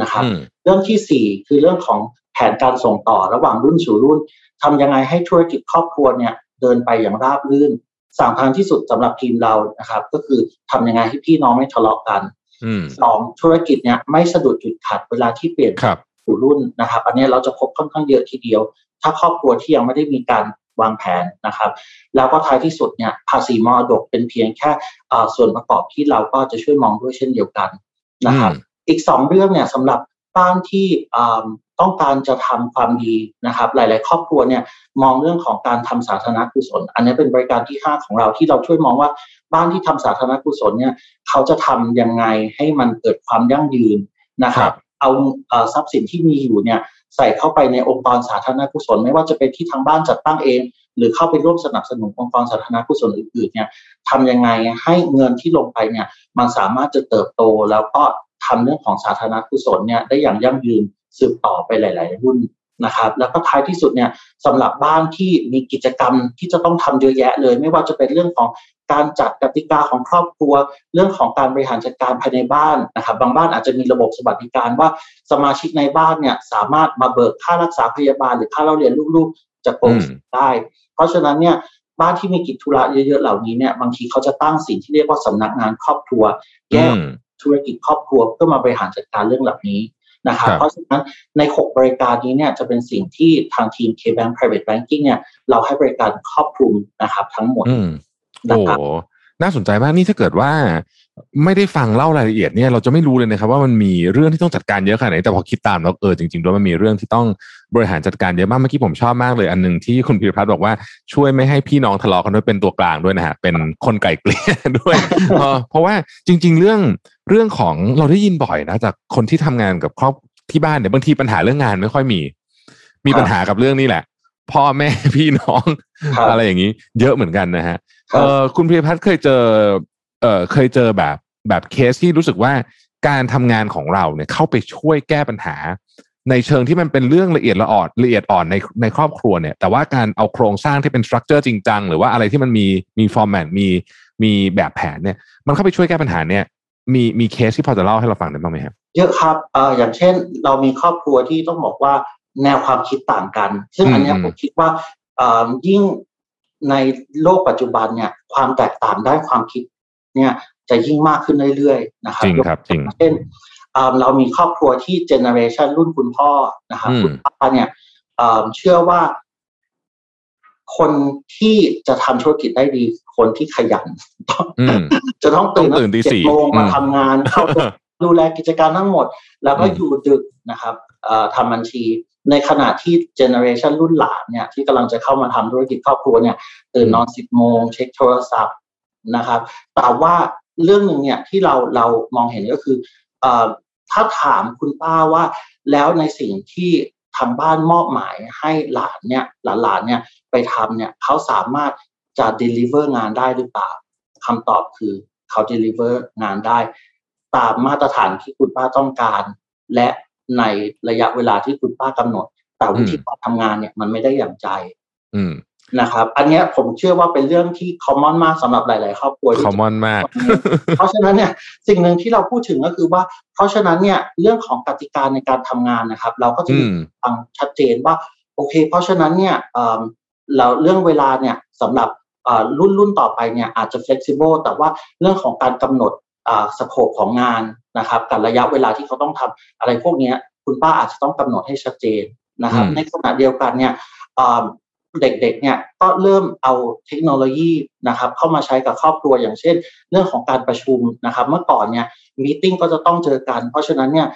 นะครับ เรื่องที่ 4 คือเรื่องของ แผนการส่งต่อระหว่างรุ่นสู่รุ่นทำยังไงให้ธุรกิจครอบครัวเนี่ยเดินไปอย่างราบรื่นสามทางที่สุดสำหรับทีมเรานะครับ ก็คือทำยังไงให้พี่น้องไม่ทะเลาะกันสองธุรกิจเนี่ยไม่สะดุดจุดขัดเวลาที่เปลี่ยนสู่รุ่นนะครับ อันนี้เราจะพบค่อนข้างเยอะทีเดียว ถ้าครอบครัวที่ยังไม่ได้มีการวางแผนนะครับ แล้วก็ท้ายที่สุดเนี่ยภาษีมรดกเป็นเพียงแค่ส่วนประกอบที่เราก็จะช่วยมองด้วยเช่นเดียวกันนะครับ อีกสองเรื่องเนี่ยสำหรับบ้านที่ ต้องการจะทำความดีนะครับ หลาย ๆ ครอบครัวเนี่ยมองเรื่องของการทำสาธารณกุศล อันนี้เป็นบริการที่ 5 ของเราที่เราช่วยมองว่าบ้านที่ทำสาธารณกุศลเนี่ยเขาจะทํำยังไงให้มันเกิดความยั่งยืนนะครับ เอาทรัพย์สินที่มีอยู่เนี่ยใส่เข้าไปในองค์กรสาธารณกุศล ไม่ว่าจะเป็นที่ทางบ้านจัดตั้งเอง หรือเข้าไปร่วมสนับสนุนองค์กรสาธารณกุศลอื่น ๆ เนี่ยทำยังไงให้เงินที่ลงไปเนี่ยมันสามารถจะเติบโตแล้วก็ทำเรื่องของสาธารณกุศลเนี่ยได้อย่างยั่งยืน สืบต่อไปหลาย ๆ รุ่นนะครับ แล้วก็ท้ายที่สุดเนี่ยสำหรับบ้านที่มีกิจกรรมที่จะต้องทำเยอะแยะเลย ไม่ว่าจะเป็นเรื่องของการจัดกติกาของครอบครัว เรื่องของการบริหารจัดการภายในบ้านนะครับ บางบ้านอาจจะมีระบบสวัสดิการว่าสมาชิกในบ้านเนี่ยสามารถมาเบิกค่ารักษาพยาบาลหรือค่าเล่าเรียนลูกๆจากกรมได้ เพราะฉะนั้นเนี่ยบ้านที่มีกิจธุระเยอะๆเหล่านี้เนี่ยบางทีเขาจะตั้งสิ่งที่เรียกว่าสำนักงานครอบครัวแยกธุรกิจครอบครัวเพื่อมาบริหารจัดการเรื่องเหล่านี้ นะครับเพราะฉะนั้นใน 6 บริการนี้เนี่ยจะเป็นสิ่งที่ทางทีม K-Bank Private Banking เนี่ยเราให้บริการครอบคลุมนะครับทั้งหมดโอ้น่าสนใจมากนี่ถ้าเกิดว่า ไม่ได้ฟังเล่ารายละเอียดเนี่ยเราจะไม่รู้เลยนะครับ ว่ามันมีเรื่องที่ต้องจัดการเยอะขนาดไหนแต่พอคิดตามแล้วเออจริงๆด้วยมันมีเรื่องที่ต้องบริหารจัดการเยอะมากเมื่อกี้ผมชอบมากเลยอันหนึ่งที่คุณพิรพัฒน์บอกว่าช่วยไม่ให้พี่น้องทะเลาะกันด้วยเป็นตัวกลางด้วยนะฮะเป็นคนไก่เกลี่ยด้วยเพราะว่าจริง ๆ เรื่องเรื่องของเราได้ยินบ่อยนะจากคนที่ทำงานกับครอบที่บ้านเนี่ยบางทีปัญหาเรื่องงานไม่ค่อยมี มีปัญหากับเรื่องนี้แหละ พ่อแม่พี่น้องอะไรอย่างนี้ เยอะเหมือนกันนะฮะเออคุณพีรพัฒน์เคยเจอ เออเคยเจอแบบแบบเคสที่รู้สึกว่าการทำงานของเราเนี่ยเข้าไปช่วยแก้ปัญหา ในเชิงที่มันเป็นเรื่องละเอียดละอ่อนละเอียดอ่อนในในครอบครัวเนี่ยแต่ว่าการเอาโครงสร้างที่เป็น structure จริงจังหรือว่าอะไรที่มันมีมี format มีมีแบบแผนเนี่ยมันเข้าไปช่วยแก้ปัญหาเนี่ยมีมีเคสที่พอจะเล่าให้เราฟังได้บ้างไหมครับเยอะครับเอ่ออย่างเช่น เรามีครอบครัวที่ต้องบอกว่าแนวความคิดต่างกัน ซึ่งอันนี้ผมคิดว่าเอ่อยิ่งในโลกปัจจุบันเนี่ยความแตกต่างด้านความคิด เนี่ยจะยิ่งมากขึ้นเรื่อยๆนะครับจริงครับจริงเช่นเรามีครอบครัวที่เจเนอเรชันรุ่นคุณพ่อนะครับคุณป้าเนี่ยเชื่อว่า คนที่จะทำธุรกิจได้ดี คนที่ขยันจะต้องตื่นเจ็ดโมงมาทำงานเข้าดูแลกิจการทั้งหมด แล้วก็อยู่ดึกนะครับทำบัญชีในขณะที่เจเนอเรชันรุ่นหลานเนี่ยที่กำลังจะเข้ามาทำธุรกิจครอบครัวเนี่ยตื่นนอนสิบโมงเช็คโทรศัพท์ นะครับ แต่ว่าเรื่องหนึ่งเนี่ยที่เราเรามองเห็นก็คือถ้าถามคุณป้าว่า แล้วในสิ่งที่ทางบ้านมอบหมายให้หลานเนี่ยหลานๆเนี่ยไปทำเนี่ยเขาสามารถจะ deliver งานได้หรือเปล่าคำตอบคือเขา deliver งานได้ ตามมาตรฐานที่คุณป้าต้องการ และในระยะเวลาที่คุณป้ากำหนด แต่วิธีการทำงานเนี่ยมันไม่ได้อย่างใจ นะครับ อันนี้ผมเชื่อว่าเป็นเรื่องที่คอมมอนมากสำหรับหลาย ๆ ครอบครัวคอมมอนมาก เพราะฉะนั้นเนี่ยสิ่งหนึ่งที่เราพูดถึงก็คือว่า เพราะฉะนั้นเนี่ยเรื่องของกติกาในการทำงานนะครับ เราก็จะมีฟังชัดเจนว่า โอเค เพราะฉะนั้นเนี่ยเราเรื่องเวลาเนี่ยสำหรับรุ่นรุ่นต่อไปเนี่ยอาจจะ flexible แต่ว่าเรื่องของการกำหนดสโคปของงานนะครับกับระยะเวลาที่เขาต้องทำอะไรพวกนี้คุณป้าอาจจะต้องกำหนดให้ชัดเจนนะครับ ในขณะเดียวกันเนี่ย เด็กๆเนี่ยก็เริ่มเอาเทคโนโลยีนะครับเข้ามาใช้กับครอบครัวอย่างเช่น เรื่องของการประชุมนะครับเมื่อก่อนเนี่ยmeeting ก็จะต้องเจอกัน เพราะฉะนั้นเนี่ย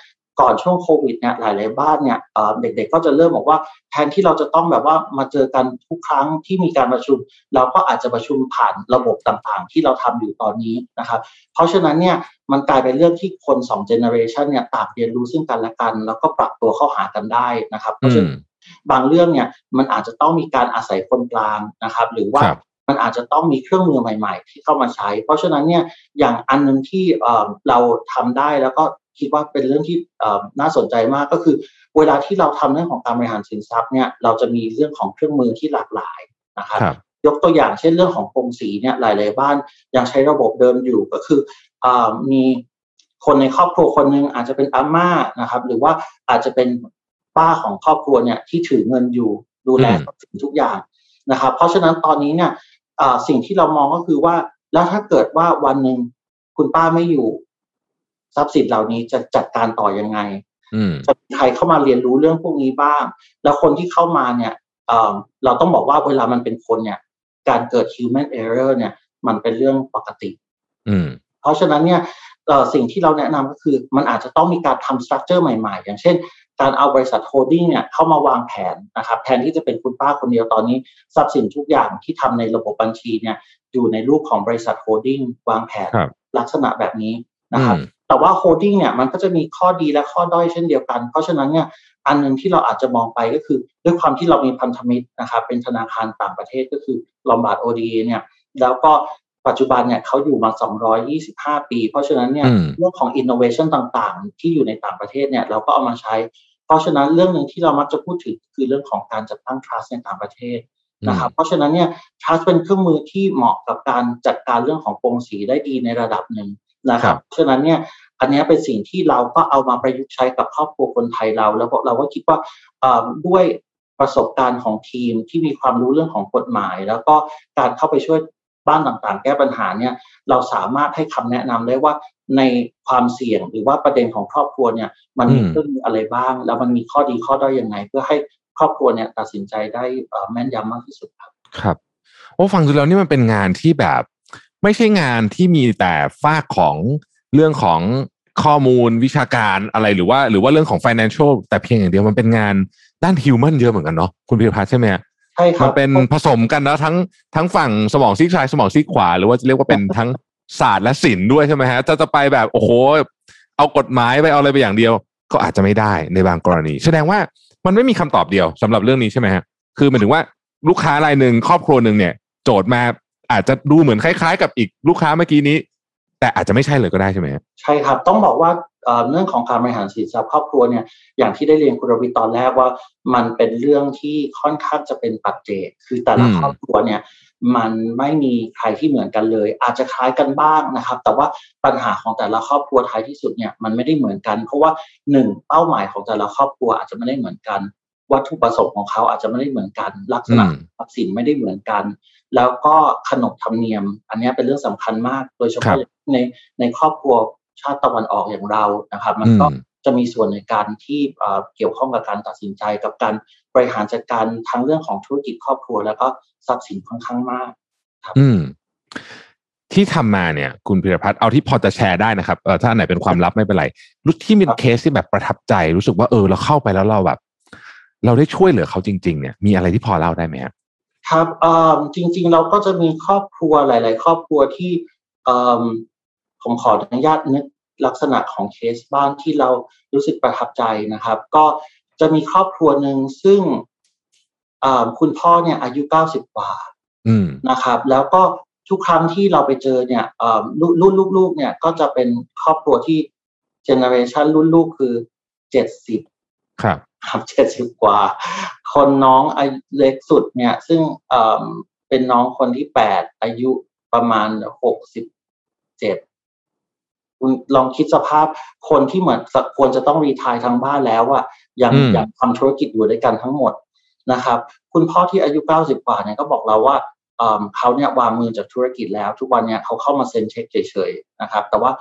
ก่อนช่วงโควิดเนี่ยหลายๆบ้านเนี่ยเด็กๆก็จะเริ่มบอกว่าแทนที่เราจะต้องแบบว่ามาเจอกันทุกครั้งที่มีการประชุม เราก็อาจจะประชุมผ่านระบบต่างๆ ที่เราทำอยู่ตอนนี้นะครับเพราะฉะนั้นเนี่ยมันกลายเป็นเรื่องที่คน2 generation เนี่ยต่างเรียนรู้ซึ่งกันและกัน แล้วก็ปรับตัวเข้าหากันได้นะครับเพราะฉะนั้น บางเรื่องเนี่ยมันอาจจะต้องมีการอาศัยคนกลางนะครับ หรือว่ามันอาจจะต้องมีเครื่องมือใหม่ ๆ ที่เข้ามาใช้ เพราะฉะนั้นเนี่ยอย่างอันนึงที่เราทำได้แล้วก็คิดว่าเป็นเรื่องที่น่าสนใจมากก็คือ เวลาที่เราทำเรื่องของการบริหารสินทรัพย์เนี่ยเราจะมีเรื่องของเครื่องมือที่หลากหลายนะครับยกตัวอย่างเช่นเรื่องของกรงสีเนี่ยหลายๆบ้านยังใช้ระบบเดิมอยู่ก็คืออมีคนในครอบครัวคนหนึ่งอาจจะเป็นอาม่านะครับ หรือว่าอาจจะเป็น ป้าของครอบครัวเนี่ยที่ถือเงินอยู่ดูแลสิ่งทุกอย่างนะครับ เพราะฉะนั้นตอนนี้เนี่ยสิ่งที่เรามองก็คือว่าแล้วถ้าเกิดว่าวันหนึ่งคุณป้าไม่อยู่ ทรัพย์สินเหล่านี้จะจัดการต่อยังไงจะมีใครเข้ามาเรียนรู้เรื่องพวกนี้บ้าง แล้วคนที่เข้ามาเนี่ยเราต้องบอกว่าเวลามันเป็นคนเนี่ย การเกิด human error เนี่ย มันเป็นเรื่องปกติเพราะฉะนั้นเนี่ยสิ่งที่เราแนะนำก็คือ มันอาจจะต้องมีการทำสตรัคเจอร์ใหม่ๆ อย่างเช่น การเอาบริษัท holding เนี่ยเข้ามาวางแผนนะครับแทนที่จะเป็นคุณป้าคนเดียวตอนนี้ทรัพย์สินทุกอย่างที่ทำในระบบบัญชีเนี่ยอยู่ในรูปของบริษัท holding วางแผนลักษณะแบบนี้นะครับแต่ว่า holding เนี่ยมันก็จะมีข้อดีและข้อด้อยเช่นเดียวกัน เพราะฉะนั้นเนี่ยอันหนึ่งที่เราอาจจะมองไปก็คือ ด้วยความที่เรามีพันธมิตรนะครับเป็นธนาคารต่างประเทศก็คือ Lombard Odier เนี่ยแล้วก็ปัจจุบันเนี่ยเขาอยู่มา 225 ปี เพราะฉะนั้นเนี่ยเรื่องของ innovation ต่างๆ ที่อยู่ในต่างประเทศเนี่ยเราก็เอามาใช้ เพราะฉะนั้นเรื่องหนึ่งที่เรามักจะพูดถึงคือเรื่องของการจัดตั้ง trust ในต่างประเทศนะครับ เพราะฉะนั้นเนี่ย trust เป็นเครื่องมือที่เหมาะกับการจัดการเรื่องของโปร่งสีได้ดีในระดับหนึ่งนะครับเพราะฉะนั้นเนี่ยอันนี้เป็นสิ่งที่เราก็เอามาประยุกต์ใช้กับครอบครัวคนไทยเรา แล้วเราก็คิดว่าด้วยประสบการณ์ของทีมที่มีความรู้เรื่องของกฎหมาย แล้วก็การเข้าไปช่วยบ้านต่างๆ แก้ปัญหาเนี่ยเราสามารถให้คำแนะนำได้ว่า ในความเสี่ยง หรือว่าประเด็นของครอบครัวเนี่ยมันมีเรื่องอะไรบ้าง แล้วมันมีข้อดีข้อด้อยยังไง เพื่อให้ครอบครัวเนี่ยตัดสินใจได้แม่นยำมากที่สุดครับครับโอ้ฟังดูแล้วนี่มันเป็นงานที่แบบ ไม่ใช่งานที่มีแต่ฝากของเรื่องของข้อมูลวิชาการอะไรหรือว่า หรือว่าเรื่องของ financial แต่เพียงอย่างเดียวมันเป็นงานด้าน human เยอะเหมือนกันเนาะคุณพิพัฒน์ใช่ไหมใช่ครับมันเป็นผสมกันนะทั้งทั้งฝั่งสมองซีกซ้ายสมองซีกขวา หรือว่าจะเรียกว่าเป็นทั้ง ศาสตร์และศิลป์ด้วยใช่ไหมฮะจะจะไปแบบโอ้โหเอากฎหมายไปเอาอะไรไปอย่างเดียว ก็อาจจะไม่ได้ในบางกรณี แสดงว่ามันไม่มีคำตอบเดียวสำหรับเรื่องนี้ใช่ไหมฮะคือหมายถึงว่าลูกค้ารายหนึ่งครอบครัวหนึ่งเนี่ย โจทย์มาอาจจะดูเหมือนคล้าย ๆ กับอีกลูกค้าเมื่อกี้นี้ แต่อาจจะไม่ใช่เลยก็ได้ใช่ไหมใช่ครับ ต้องบอกว่าเรื่องของการบริหารสินทรัพย์ครอบครัวเนี่ยอย่างที่ได้เรียนคุณรวิตอนแรกว่ามันเป็นเรื่องที่ค่อนข้างจะเป็นปัจเจกคือแต่ละครอบครัวเนี่ย มันไม่มีใครที่เหมือนกันเลย อาจจะคล้ายกันบ้างนะครับ แต่ว่าปัญหาของแต่ละครอบครัวท้ายที่สุดเนี่ยมันไม่ได้เหมือนกัน เพราะว่าหนึ่งเป้าหมายของแต่ละครอบครัวอาจจะไม่ได้เหมือนกัน วัตถุประสงค์ของเขาอาจจะไม่ได้เหมือนกัน ลักษณะทรัพย์สินไม่ได้เหมือนกัน แล้วก็ขนบธรรมเนียม อันนี้เป็นเรื่องสำคัญมาก โดยเฉพาะในในครอบครัวชาติตะวันออกอย่างเรานะครับ มันก็ จะมีส่วนในการที่เกี่ยวข้องกับการตัดสินใจ กับการบริหารจัดการทั้งเรื่องของธุรกิจครอบครัว แล้วก็ทรัพย์สินค่อนข้างมากครับอืมที่ทำมาเนี่ยคุณพิรพัฒน์เอาที่พอจะแชร์ได้นะครับเออถ้าไหนเป็นความลับไม่เป็นไรรู้ที่มีเคสที่แบบประทับใจ รู้สึกว่าเออเราเข้าไปแล้วเราแบบ เราได้ช่วยเหลือเขาจริง ๆ เนี่ย มีอะไรที่พอเล่าได้ไหมครับครับจริง ๆ เราก็จะมีครอบครัวหลาย ๆ ครอบครัวที่ผมขออนุญาตนึก ลักษณะของเคสบ้านที่เรารู้สึกประทับใจนะครับ ก็จะมีครอบครัวหนึ่งซึ่งคุณพ่อเนี่ยอายุเก้าสิบกว่านะครับ แล้วก็ทุกครั้งที่เราไปเจอเนี่ยรุ่นลูกๆเนี่ยก็จะเป็นครอบครัวที่เจเนอเรชันรุ่นลูกคือเจ็ดสิบครับครับเจ็ดสิบกว่า คนน้องอายุเล็กสุดเนี่ย ซึ่งเป็นน้องคนที่แปดอายุประมาณหกสิบเจ็ด ลองคิดสภาพคนที่เหมือนควรจะต้องรีทายทั้งบ้านแล้วอะยังยังทำธุรกิจอยู่ด้วยกันทั้งหมดนะครับ คุณพ่อที่อายุเก้าสิบกว่าเนี่ยก็บอกเราว่าเขาเนี่ยวางมือจากธุรกิจแล้ว ทุกวันเนี่ยเขาเข้ามาเซ็นเช็คเฉยๆนะครับ แต่ว่า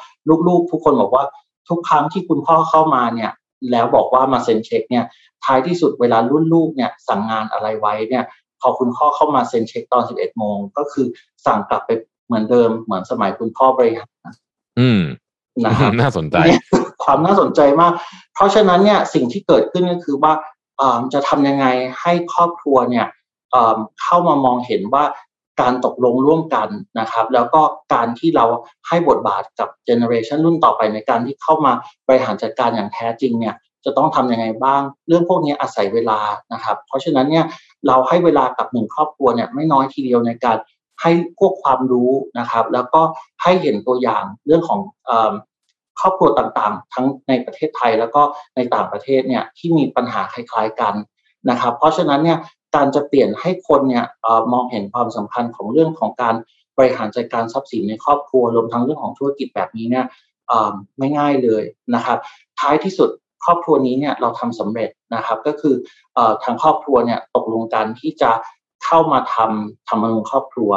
ลูกๆ ทุกคนบอกว่าทุกครั้งที่คุณพ่อเข้ามาเนี่ยแล้วบอกว่ามาเซ็นเช็คเนี่ยท้ายที่สุดเวลารุ่นลูกเนี่ยสั่งงานอะไรไว้เนี่ยพอคุณพ่อเข้ามาเซ็นเช็คตอนสิบเอ็ดโมงก็คือสั่งกลับไปเหมือนเดิมเหมือนสมัยคุณพ่อบริหารอืม นะครับน่าสนใจความน่าสนใจมาก เพราะฉะนั้นเนี่ยสิ่งที่เกิดขึ้นก็คือว่าจะทำยังไงให้ครอบครัวเนี่ยเข้ามามองเห็นว่าการตกลงร่วมกันนะครับ แล้วก็การที่เราให้บทบาทกับเจเนอเรชันรุ่นต่อไปในการที่เข้ามาบริหารจัดการอย่างแท้จริงเนี่ยจะต้องทํำยังไงบ้าง เรื่องพวกนี้อาศัยเวลานะครับ เพราะฉะนั้นเนี่ยเราให้เวลากับหนึ่งครอบครัวเนี่ยไม่น้อยทีเดียวในการ ให้พวกความรู้นะครับ แล้วก็ให้เห็นตัวอย่างเรื่องของครอบครัวต่างๆ ทั้งในประเทศไทยแล้วก็ในต่างประเทศเนี่ยที่มีปัญหาคล้ายๆกันนะครับ เพราะฉะนั้นเนี่ยการจะเปลี่ยนให้คนเนี่ยมองเห็นความสำคัญของเรื่องของการบริหารจัดการทรัพย์สินในครอบครัวรวมทั้งเรื่องของธุรกิจแบบนี้เนี่ยไม่ง่ายเลยนะครับ ท้ายที่สุดครอบครัวนี้เนี่ยเราทำสำเร็จนะครับ ก็คือทางครอบครัวเนี่ยตกลงกันที่จะเข้ามาทำทำมนุษยครอบครัว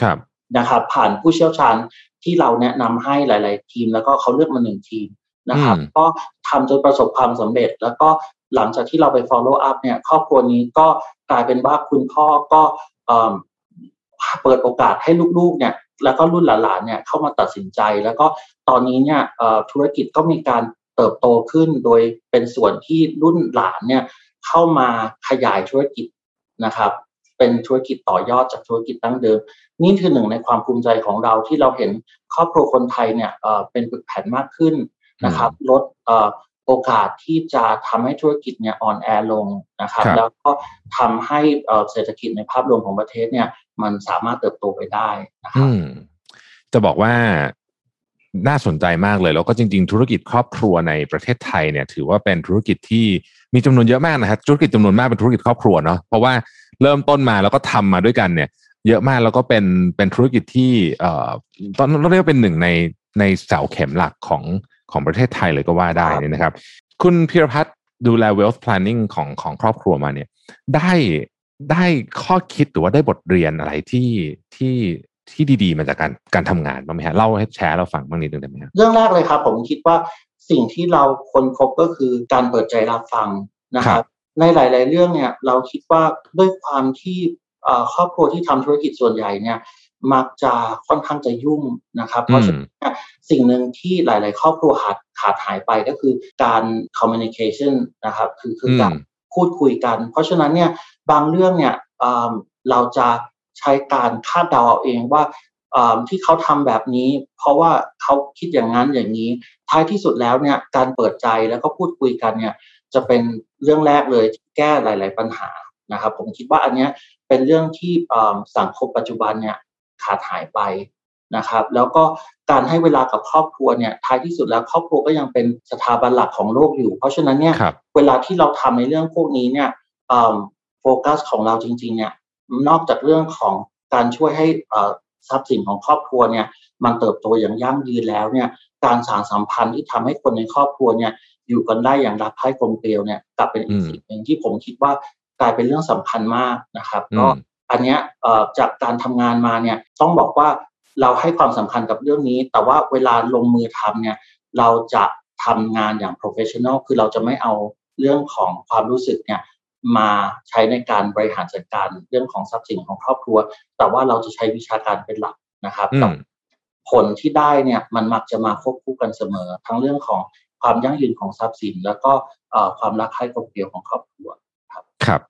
ครับนะครับ ผ่านผู้เชี่ยวชาญที่เราแนะนำให้หลาย ๆ ทีม แล้วก็เขาเลือกมาหนึ่งทีมนะครับ ก็ทำจนประสบความสำเร็จ แล้วก็หลังจากที่เราไป follow up เนี่ยครอบครัวนี้ก็กลายเป็นว่าคุณพ่อก็เปิดโอกาสให้ลูก ๆ เนี่ยแล้วก็รุ่นหลานๆเนี่ยเข้ามาตัดสินใจ แล้วก็ตอนนี้เนี่ยธุรกิจก็มีการเติบโตขึ้น โดยเป็นส่วนที่รุ่นหลานเนี่ยเข้ามาขยายธุรกิจนะครับ เป็นธุรกิจต่อยอดจากธุรกิจตั้งเดิม นี่คือหนึ่งในความภูมิใจของเราที่เราเห็นครอบครัวคนไทยเนี่ยเป็นปึกแผ่นมากขึ้นนะครับ ลดโอกาสที่จะทำให้ธุรกิจเนี่ยอ่อนแอลงนะครับแล้วก็ทำให้เศรษฐกิจในภาพรวมของประเทศเนี่ยมันสามารถเติบโตไปได้นะครับจะบอกว่าน่าสนใจมากเลย แล้วก็จริง ๆ ธุรกิจครอบครัวในประเทศไทยเนี่ย ถือว่าเป็นธุรกิจที่มีจำนวนเยอะมากนะครับธุรกิจจำนวนมากเป็นธุรกิจครอบครัวเนาะเพราะว่า เริ่มต้นมาแล้วก็ทำมาด้วยกันเนี่ย เยอะมากแล้วก็เป็นเป็นธุรกิจที่เอ่อตอนเราเรียกว่าเป็นหนึ่งในในเสาเข็มหลักของของประเทศไทยเลยก็ว่าได้นี่นะครับ คุณพิรพัฒน์ดูแล wealth planning ของของครอบครัวมาเนี่ย ได้ได้ข้อคิดหรือว่าได้บทเรียนอะไรที่ที่ที่ดีๆมาจากการการทำงานบ้างไหมฮะเล่าให้แชร์เราฟังบ้างนิดนึงได้ไหมครับเรื่องแรกเลยครับ ผมคิดว่าสิ่งที่เราคนพบก็คือการเปิดใจรับฟังนะครับ ในหลาย ๆ เรื่องเนี่ยเราคิดว่าด้วยความที่ครอบครัวที่ทำธุรกิจส่วนใหญ่เนี่ยมักจะค่อนข้างจะยุ่งนะครับ เพราะฉะนั้นสิ่งหนึ่งที่หลาย ๆ ครอบครัวขาดขาดหายไปก็คือการ communication นะครับ คือคือการพูดคุยกัน เพราะฉะนั้นเนี่ยบางเรื่องเนี่ยเราจะใช้การคาดเดาเอาเองว่าที่เขาทำแบบนี้ เพราะว่าเขาคิดอย่างนั้นอย่างนี้ ท้ายที่สุดแล้วเนี่ยการเปิดใจแล้วก็พูดคุยกันเนี่ย จะเป็นเรื่องแรกเลยที่แก้หลาย ๆ ปัญหานะครับ ผมคิดว่าอันนี้เป็นเรื่องที่สังคมปัจจุบันเนี่ยขาดหายไปนะครับ แล้วก็การให้เวลากับครอบครัวเนี่ยท้ายที่สุดแล้วครอบครัวก็ยังเป็นสถาบันหลักของโลกอยู่ เพราะฉะนั้นเนี่ยเวลาที่เราทำในเรื่องพวกนี้เนี่ยโฟกัสของเราจริง ๆ เนี่ยนอกจากเรื่องของการช่วยให้ทรัพย์สินของครอบครัวเนี่ยมันเติบโตอย่างยั่งยืนแล้วเนี่ยการสานสัมพันธ์ที่ทำให้คนในครอบครัวเนี่ย อยู่กันได้อย่างรักใคร่กลมเกลียวเนี่ยกลับเป็นอีกสิ่งหนึ่งที่ผมคิดว่ากลายเป็นเรื่องสำคัญมากนะครับก็อันเนี้ยจากการทำงานมาเนี่ยต้องบอกว่าเราให้ความสำคัญกับเรื่องนี้ แต่ว่าเวลาลงมือทำเนี่ยเราจะทำงานอย่าง professional คือเราจะไม่เอาเรื่องของความรู้สึกเนี่ยมาใช้ในการบริหารจัดการเรื่องของทรัพย์สินของครอบครัว แต่ว่าเราจะใช้วิชาการเป็นหลักนะครับผลที่ได้เนี่ยมันมักจะมาควบคู่กันเสมอ ทั้งเรื่องของ ความยั่งยืนของทรัพย์สิน แล้วก็ความรักใคร่กลมเกลียวของครอบครัวครับครับ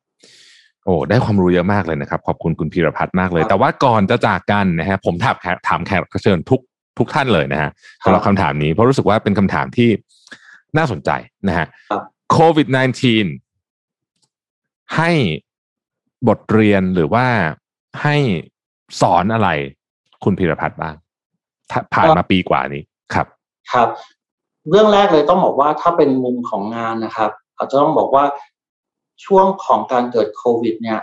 โอ้ได้ความรู้เยอะมากเลยนะครับ ขอบคุณคุณพีรพัฒน์มากเลย แต่ว่าก่อนจะจากกันนะฮะผมถามถามแขกเชิญทุกทุกท่านเลยนะฮะสำหรับคำถามนี้เพราะรู้สึกว่าเป็นคำถามที่น่าสนใจนะฮะโควิด -19 ให้บทเรียนหรือว่าให้สอนอะไรคุณพีรพัฒน์บ้างผ่านมาปีกว่านี้ครับ ครับ เรื่องแรกเลยต้องบอกว่าถ้าเป็นมุมของงานนะครับอาจจะต้องบอกว่าช่วงของการเกิดโควิดเนี่ย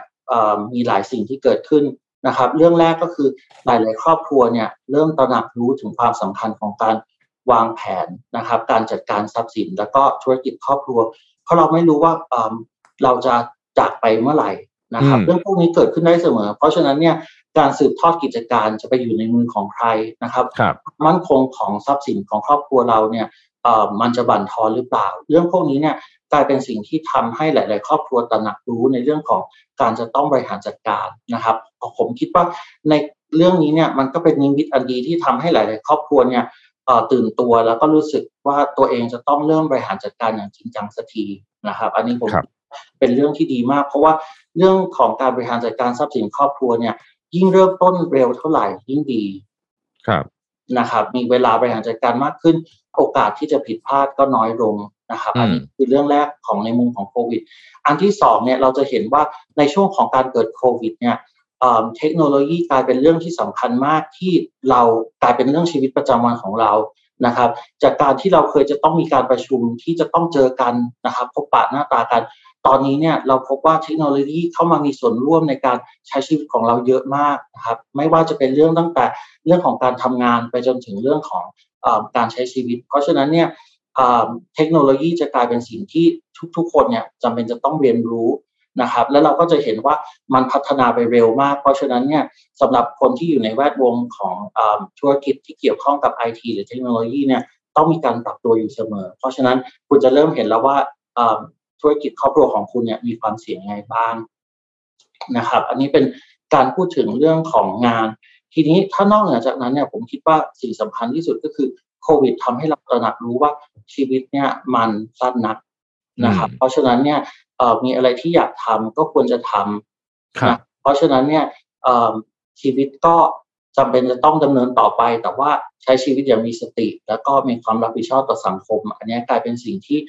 มีหลายสิ่งที่เกิดขึ้นนะครับ เรื่องแรกก็คือหลาย ๆ ครอบครัวเนี่ยเริ่มตระหนักรู้ถึงความสำคัญของการวางแผนนะครับ การจัดการทรัพย์สิน แล้วก็ธุรกิจครอบครัว เพราะเราไม่รู้ว่าเราจะจากไปเมื่อไหร่นะครับ เรื่องพวกนี้เกิดขึ้นได้เสมอ เพราะฉะนั้นเนี่ยการสืบทอดกิจการจะไปอยู่ในมือของใครนะครับรบมั่นคงของทรัพย์สินของครอบครัวเราเนี่ย มันจะบั่นทอนหรือเปล่า เรื่องพวกนี้เนี่ยกลายเป็นสิ่งที่ทำให้หลาย ๆ ครอบครัวตระหนักรู้ในเรื่องของการจะต้องบริหารจัดการนะครับผมคิดว่าในเรื่องนี้เนี่ยมันก็เป็นนิมิตอันดีที่ทำให้หลาย ๆ ครอบครัวเนี่ยตื่นตัวแล้วก็รู้สึกว่าตัวเองจะต้องเริ่มบริหารจัดการอย่างจริงจังสักทีนะครับ อันนี้ผมเป็นเรื่องที่ดีมาก เพราะว่าเรื่องของการบริหารจัดการทรัพย์สินครอบครัวเนี่ย ยิ่งเริ่มต้นเร็วเท่าไหร่ยิ่งดี ครับ นะครับมีเวลาบริหารจัดการมากขึ้น โอกาสที่จะผิดพลาดก็น้อยลงนะครับอันนี้คือเรื่องแรกของในมุมของโควิด อันที่สองเนี่ยเราจะเห็นว่าในช่วงของการเกิดโควิดเนี่ยเทคโนโลยีกลายเป็นเรื่องที่สำคัญมากที่เรากลายเป็นเรื่องชีวิตประจำวันของเรานะครับ จากการที่เราเคยจะต้องมีการประชุมที่จะต้องเจอกันนะครับพบปะหน้าตากัน ตอนนี้เนี่ยเราพบว่าเทคโนโลยีเข้ามามีส่วนร่วมในการใช้ชีวิตของเราเยอะมากนะครับ ไม่ว่าจะเป็นเรื่องตั้งแต่เรื่องของการทำงานไปจนถึงเรื่องของอการใช้ชีวิต เพราะฉะนั้นเนี่ยเทคโนโลยีจะกลายเป็นสิ่งที่ทุกๆ คนเนี่ยจำเป็นจะต้องเรียนรู้นะครับ แล้วเราก็จะเห็นว่ามันพัฒนาไปเร็วมาก เพราะฉะนั้นเนี่ยสำหรับคนที่อยู่ในแวดวงของอธุรกิจที่เกี่ยวข้องกับไอทีหรือเทคโนโลยีเนี่ยต้องมีการปรับตัวอยู่เสมอ เพราะฉะนั้นคุณจะเริ่มเห็นแล้วว่า ธุรกิจครอบครัวของคุณเนี่ยมีความเสี่ยงไงบ้างนะครับ อันนี้เป็นการพูดถึงเรื่องของงาน ทีนี้ถ้านอกเหนือจากนั้นเนี่ยผมคิดว่าสิ่งสำคัญที่สุดก็คือโควิดทำให้เราตระหนักรู้ว่าชีวิตเนี่ยมันสั้นนักนะครับ เพราะฉะนั้นเนี่ยมีอะไรที่อยากทำก็ควรจะทำนะเพราะฉะนั้นเนี่ยชีวิตก็ จำเป็นจะต้องดำเนินต่อไป แต่ว่าใช้ชีวิตอย่างมีสติ แล้วก็มีความรับผิดชอบต่อสังคม อันนี้กลายเป็นสิ่งที่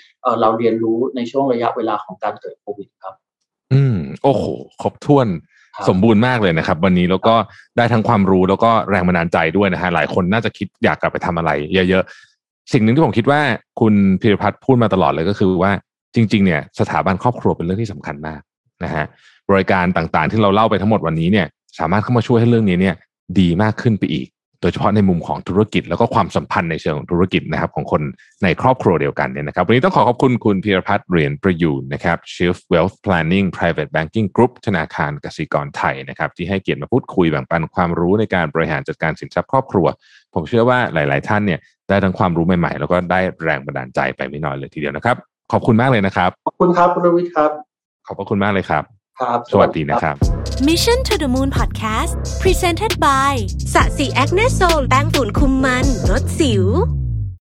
เราเรียนรู้ในช่วงระยะเวลาของการเกิดโควิดครับ อืม โอ้โห ครบถ้วนสมบูรณ์มากเลยนะครับ วันนี้แล้วก็ได้ทั้งความรู้แล้วก็แรงบันดาลใจด้วยนะฮะหลายคนน่าจะคิดอยากกลับไปทำอะไร เยอะๆสิ่งหนึ่งที่ผมคิดว่าคุณพิรพัฒน์พูดมาตลอดเลยก็คือว่าจริง ๆ เนี่ยสถาบันครอบครัวเป็นเรื่องที่สำคัญมากนะฮะบริการต่างๆ ที่เราเล่าไปทั้งหมดวันนี้เนี่ย สามารถเข้ามาช่วยให้เรื่องนี้เนี่ย ดีมากขึ้นไปอีก โดยเฉพาะในมุมของธุรกิจ แล้วก็ความสัมพันธ์ในเชิงของธุรกิจนะครับของคนในครอบครัวเดียวกันเนี่ยนะครับวันนี้ต้องขอขอบคุณคุณพีรพัฒน์เหรียญประยูนนะครับ Chief Wealth Planning Private Banking Group ธนาคารกสิกรไทยนะครับที่ให้เกียรติมาพูดคุยแบ่งปันความรู้ในการบริหารจัดการสินทรัพย์ครอบครัว ผมเชื่อว่าหลาย ๆ ท่านเนี่ยได้ทั้งความรู้ใหม่ ๆ แล้วก็ได้แรงบันดาลใจไปไม่น้อยเลยทีเดียวนะครับขอบคุณมากเลยนะครับ ขอบคุณครับคุณรวิทย์ครับ ขอบพระคุณมากเลยครับ ครับ สวัสดีนะครับ Mission to the Moon Podcast Presented by สะสีแอคเนโซลแป้งฝุ่นคุมมันลดสิว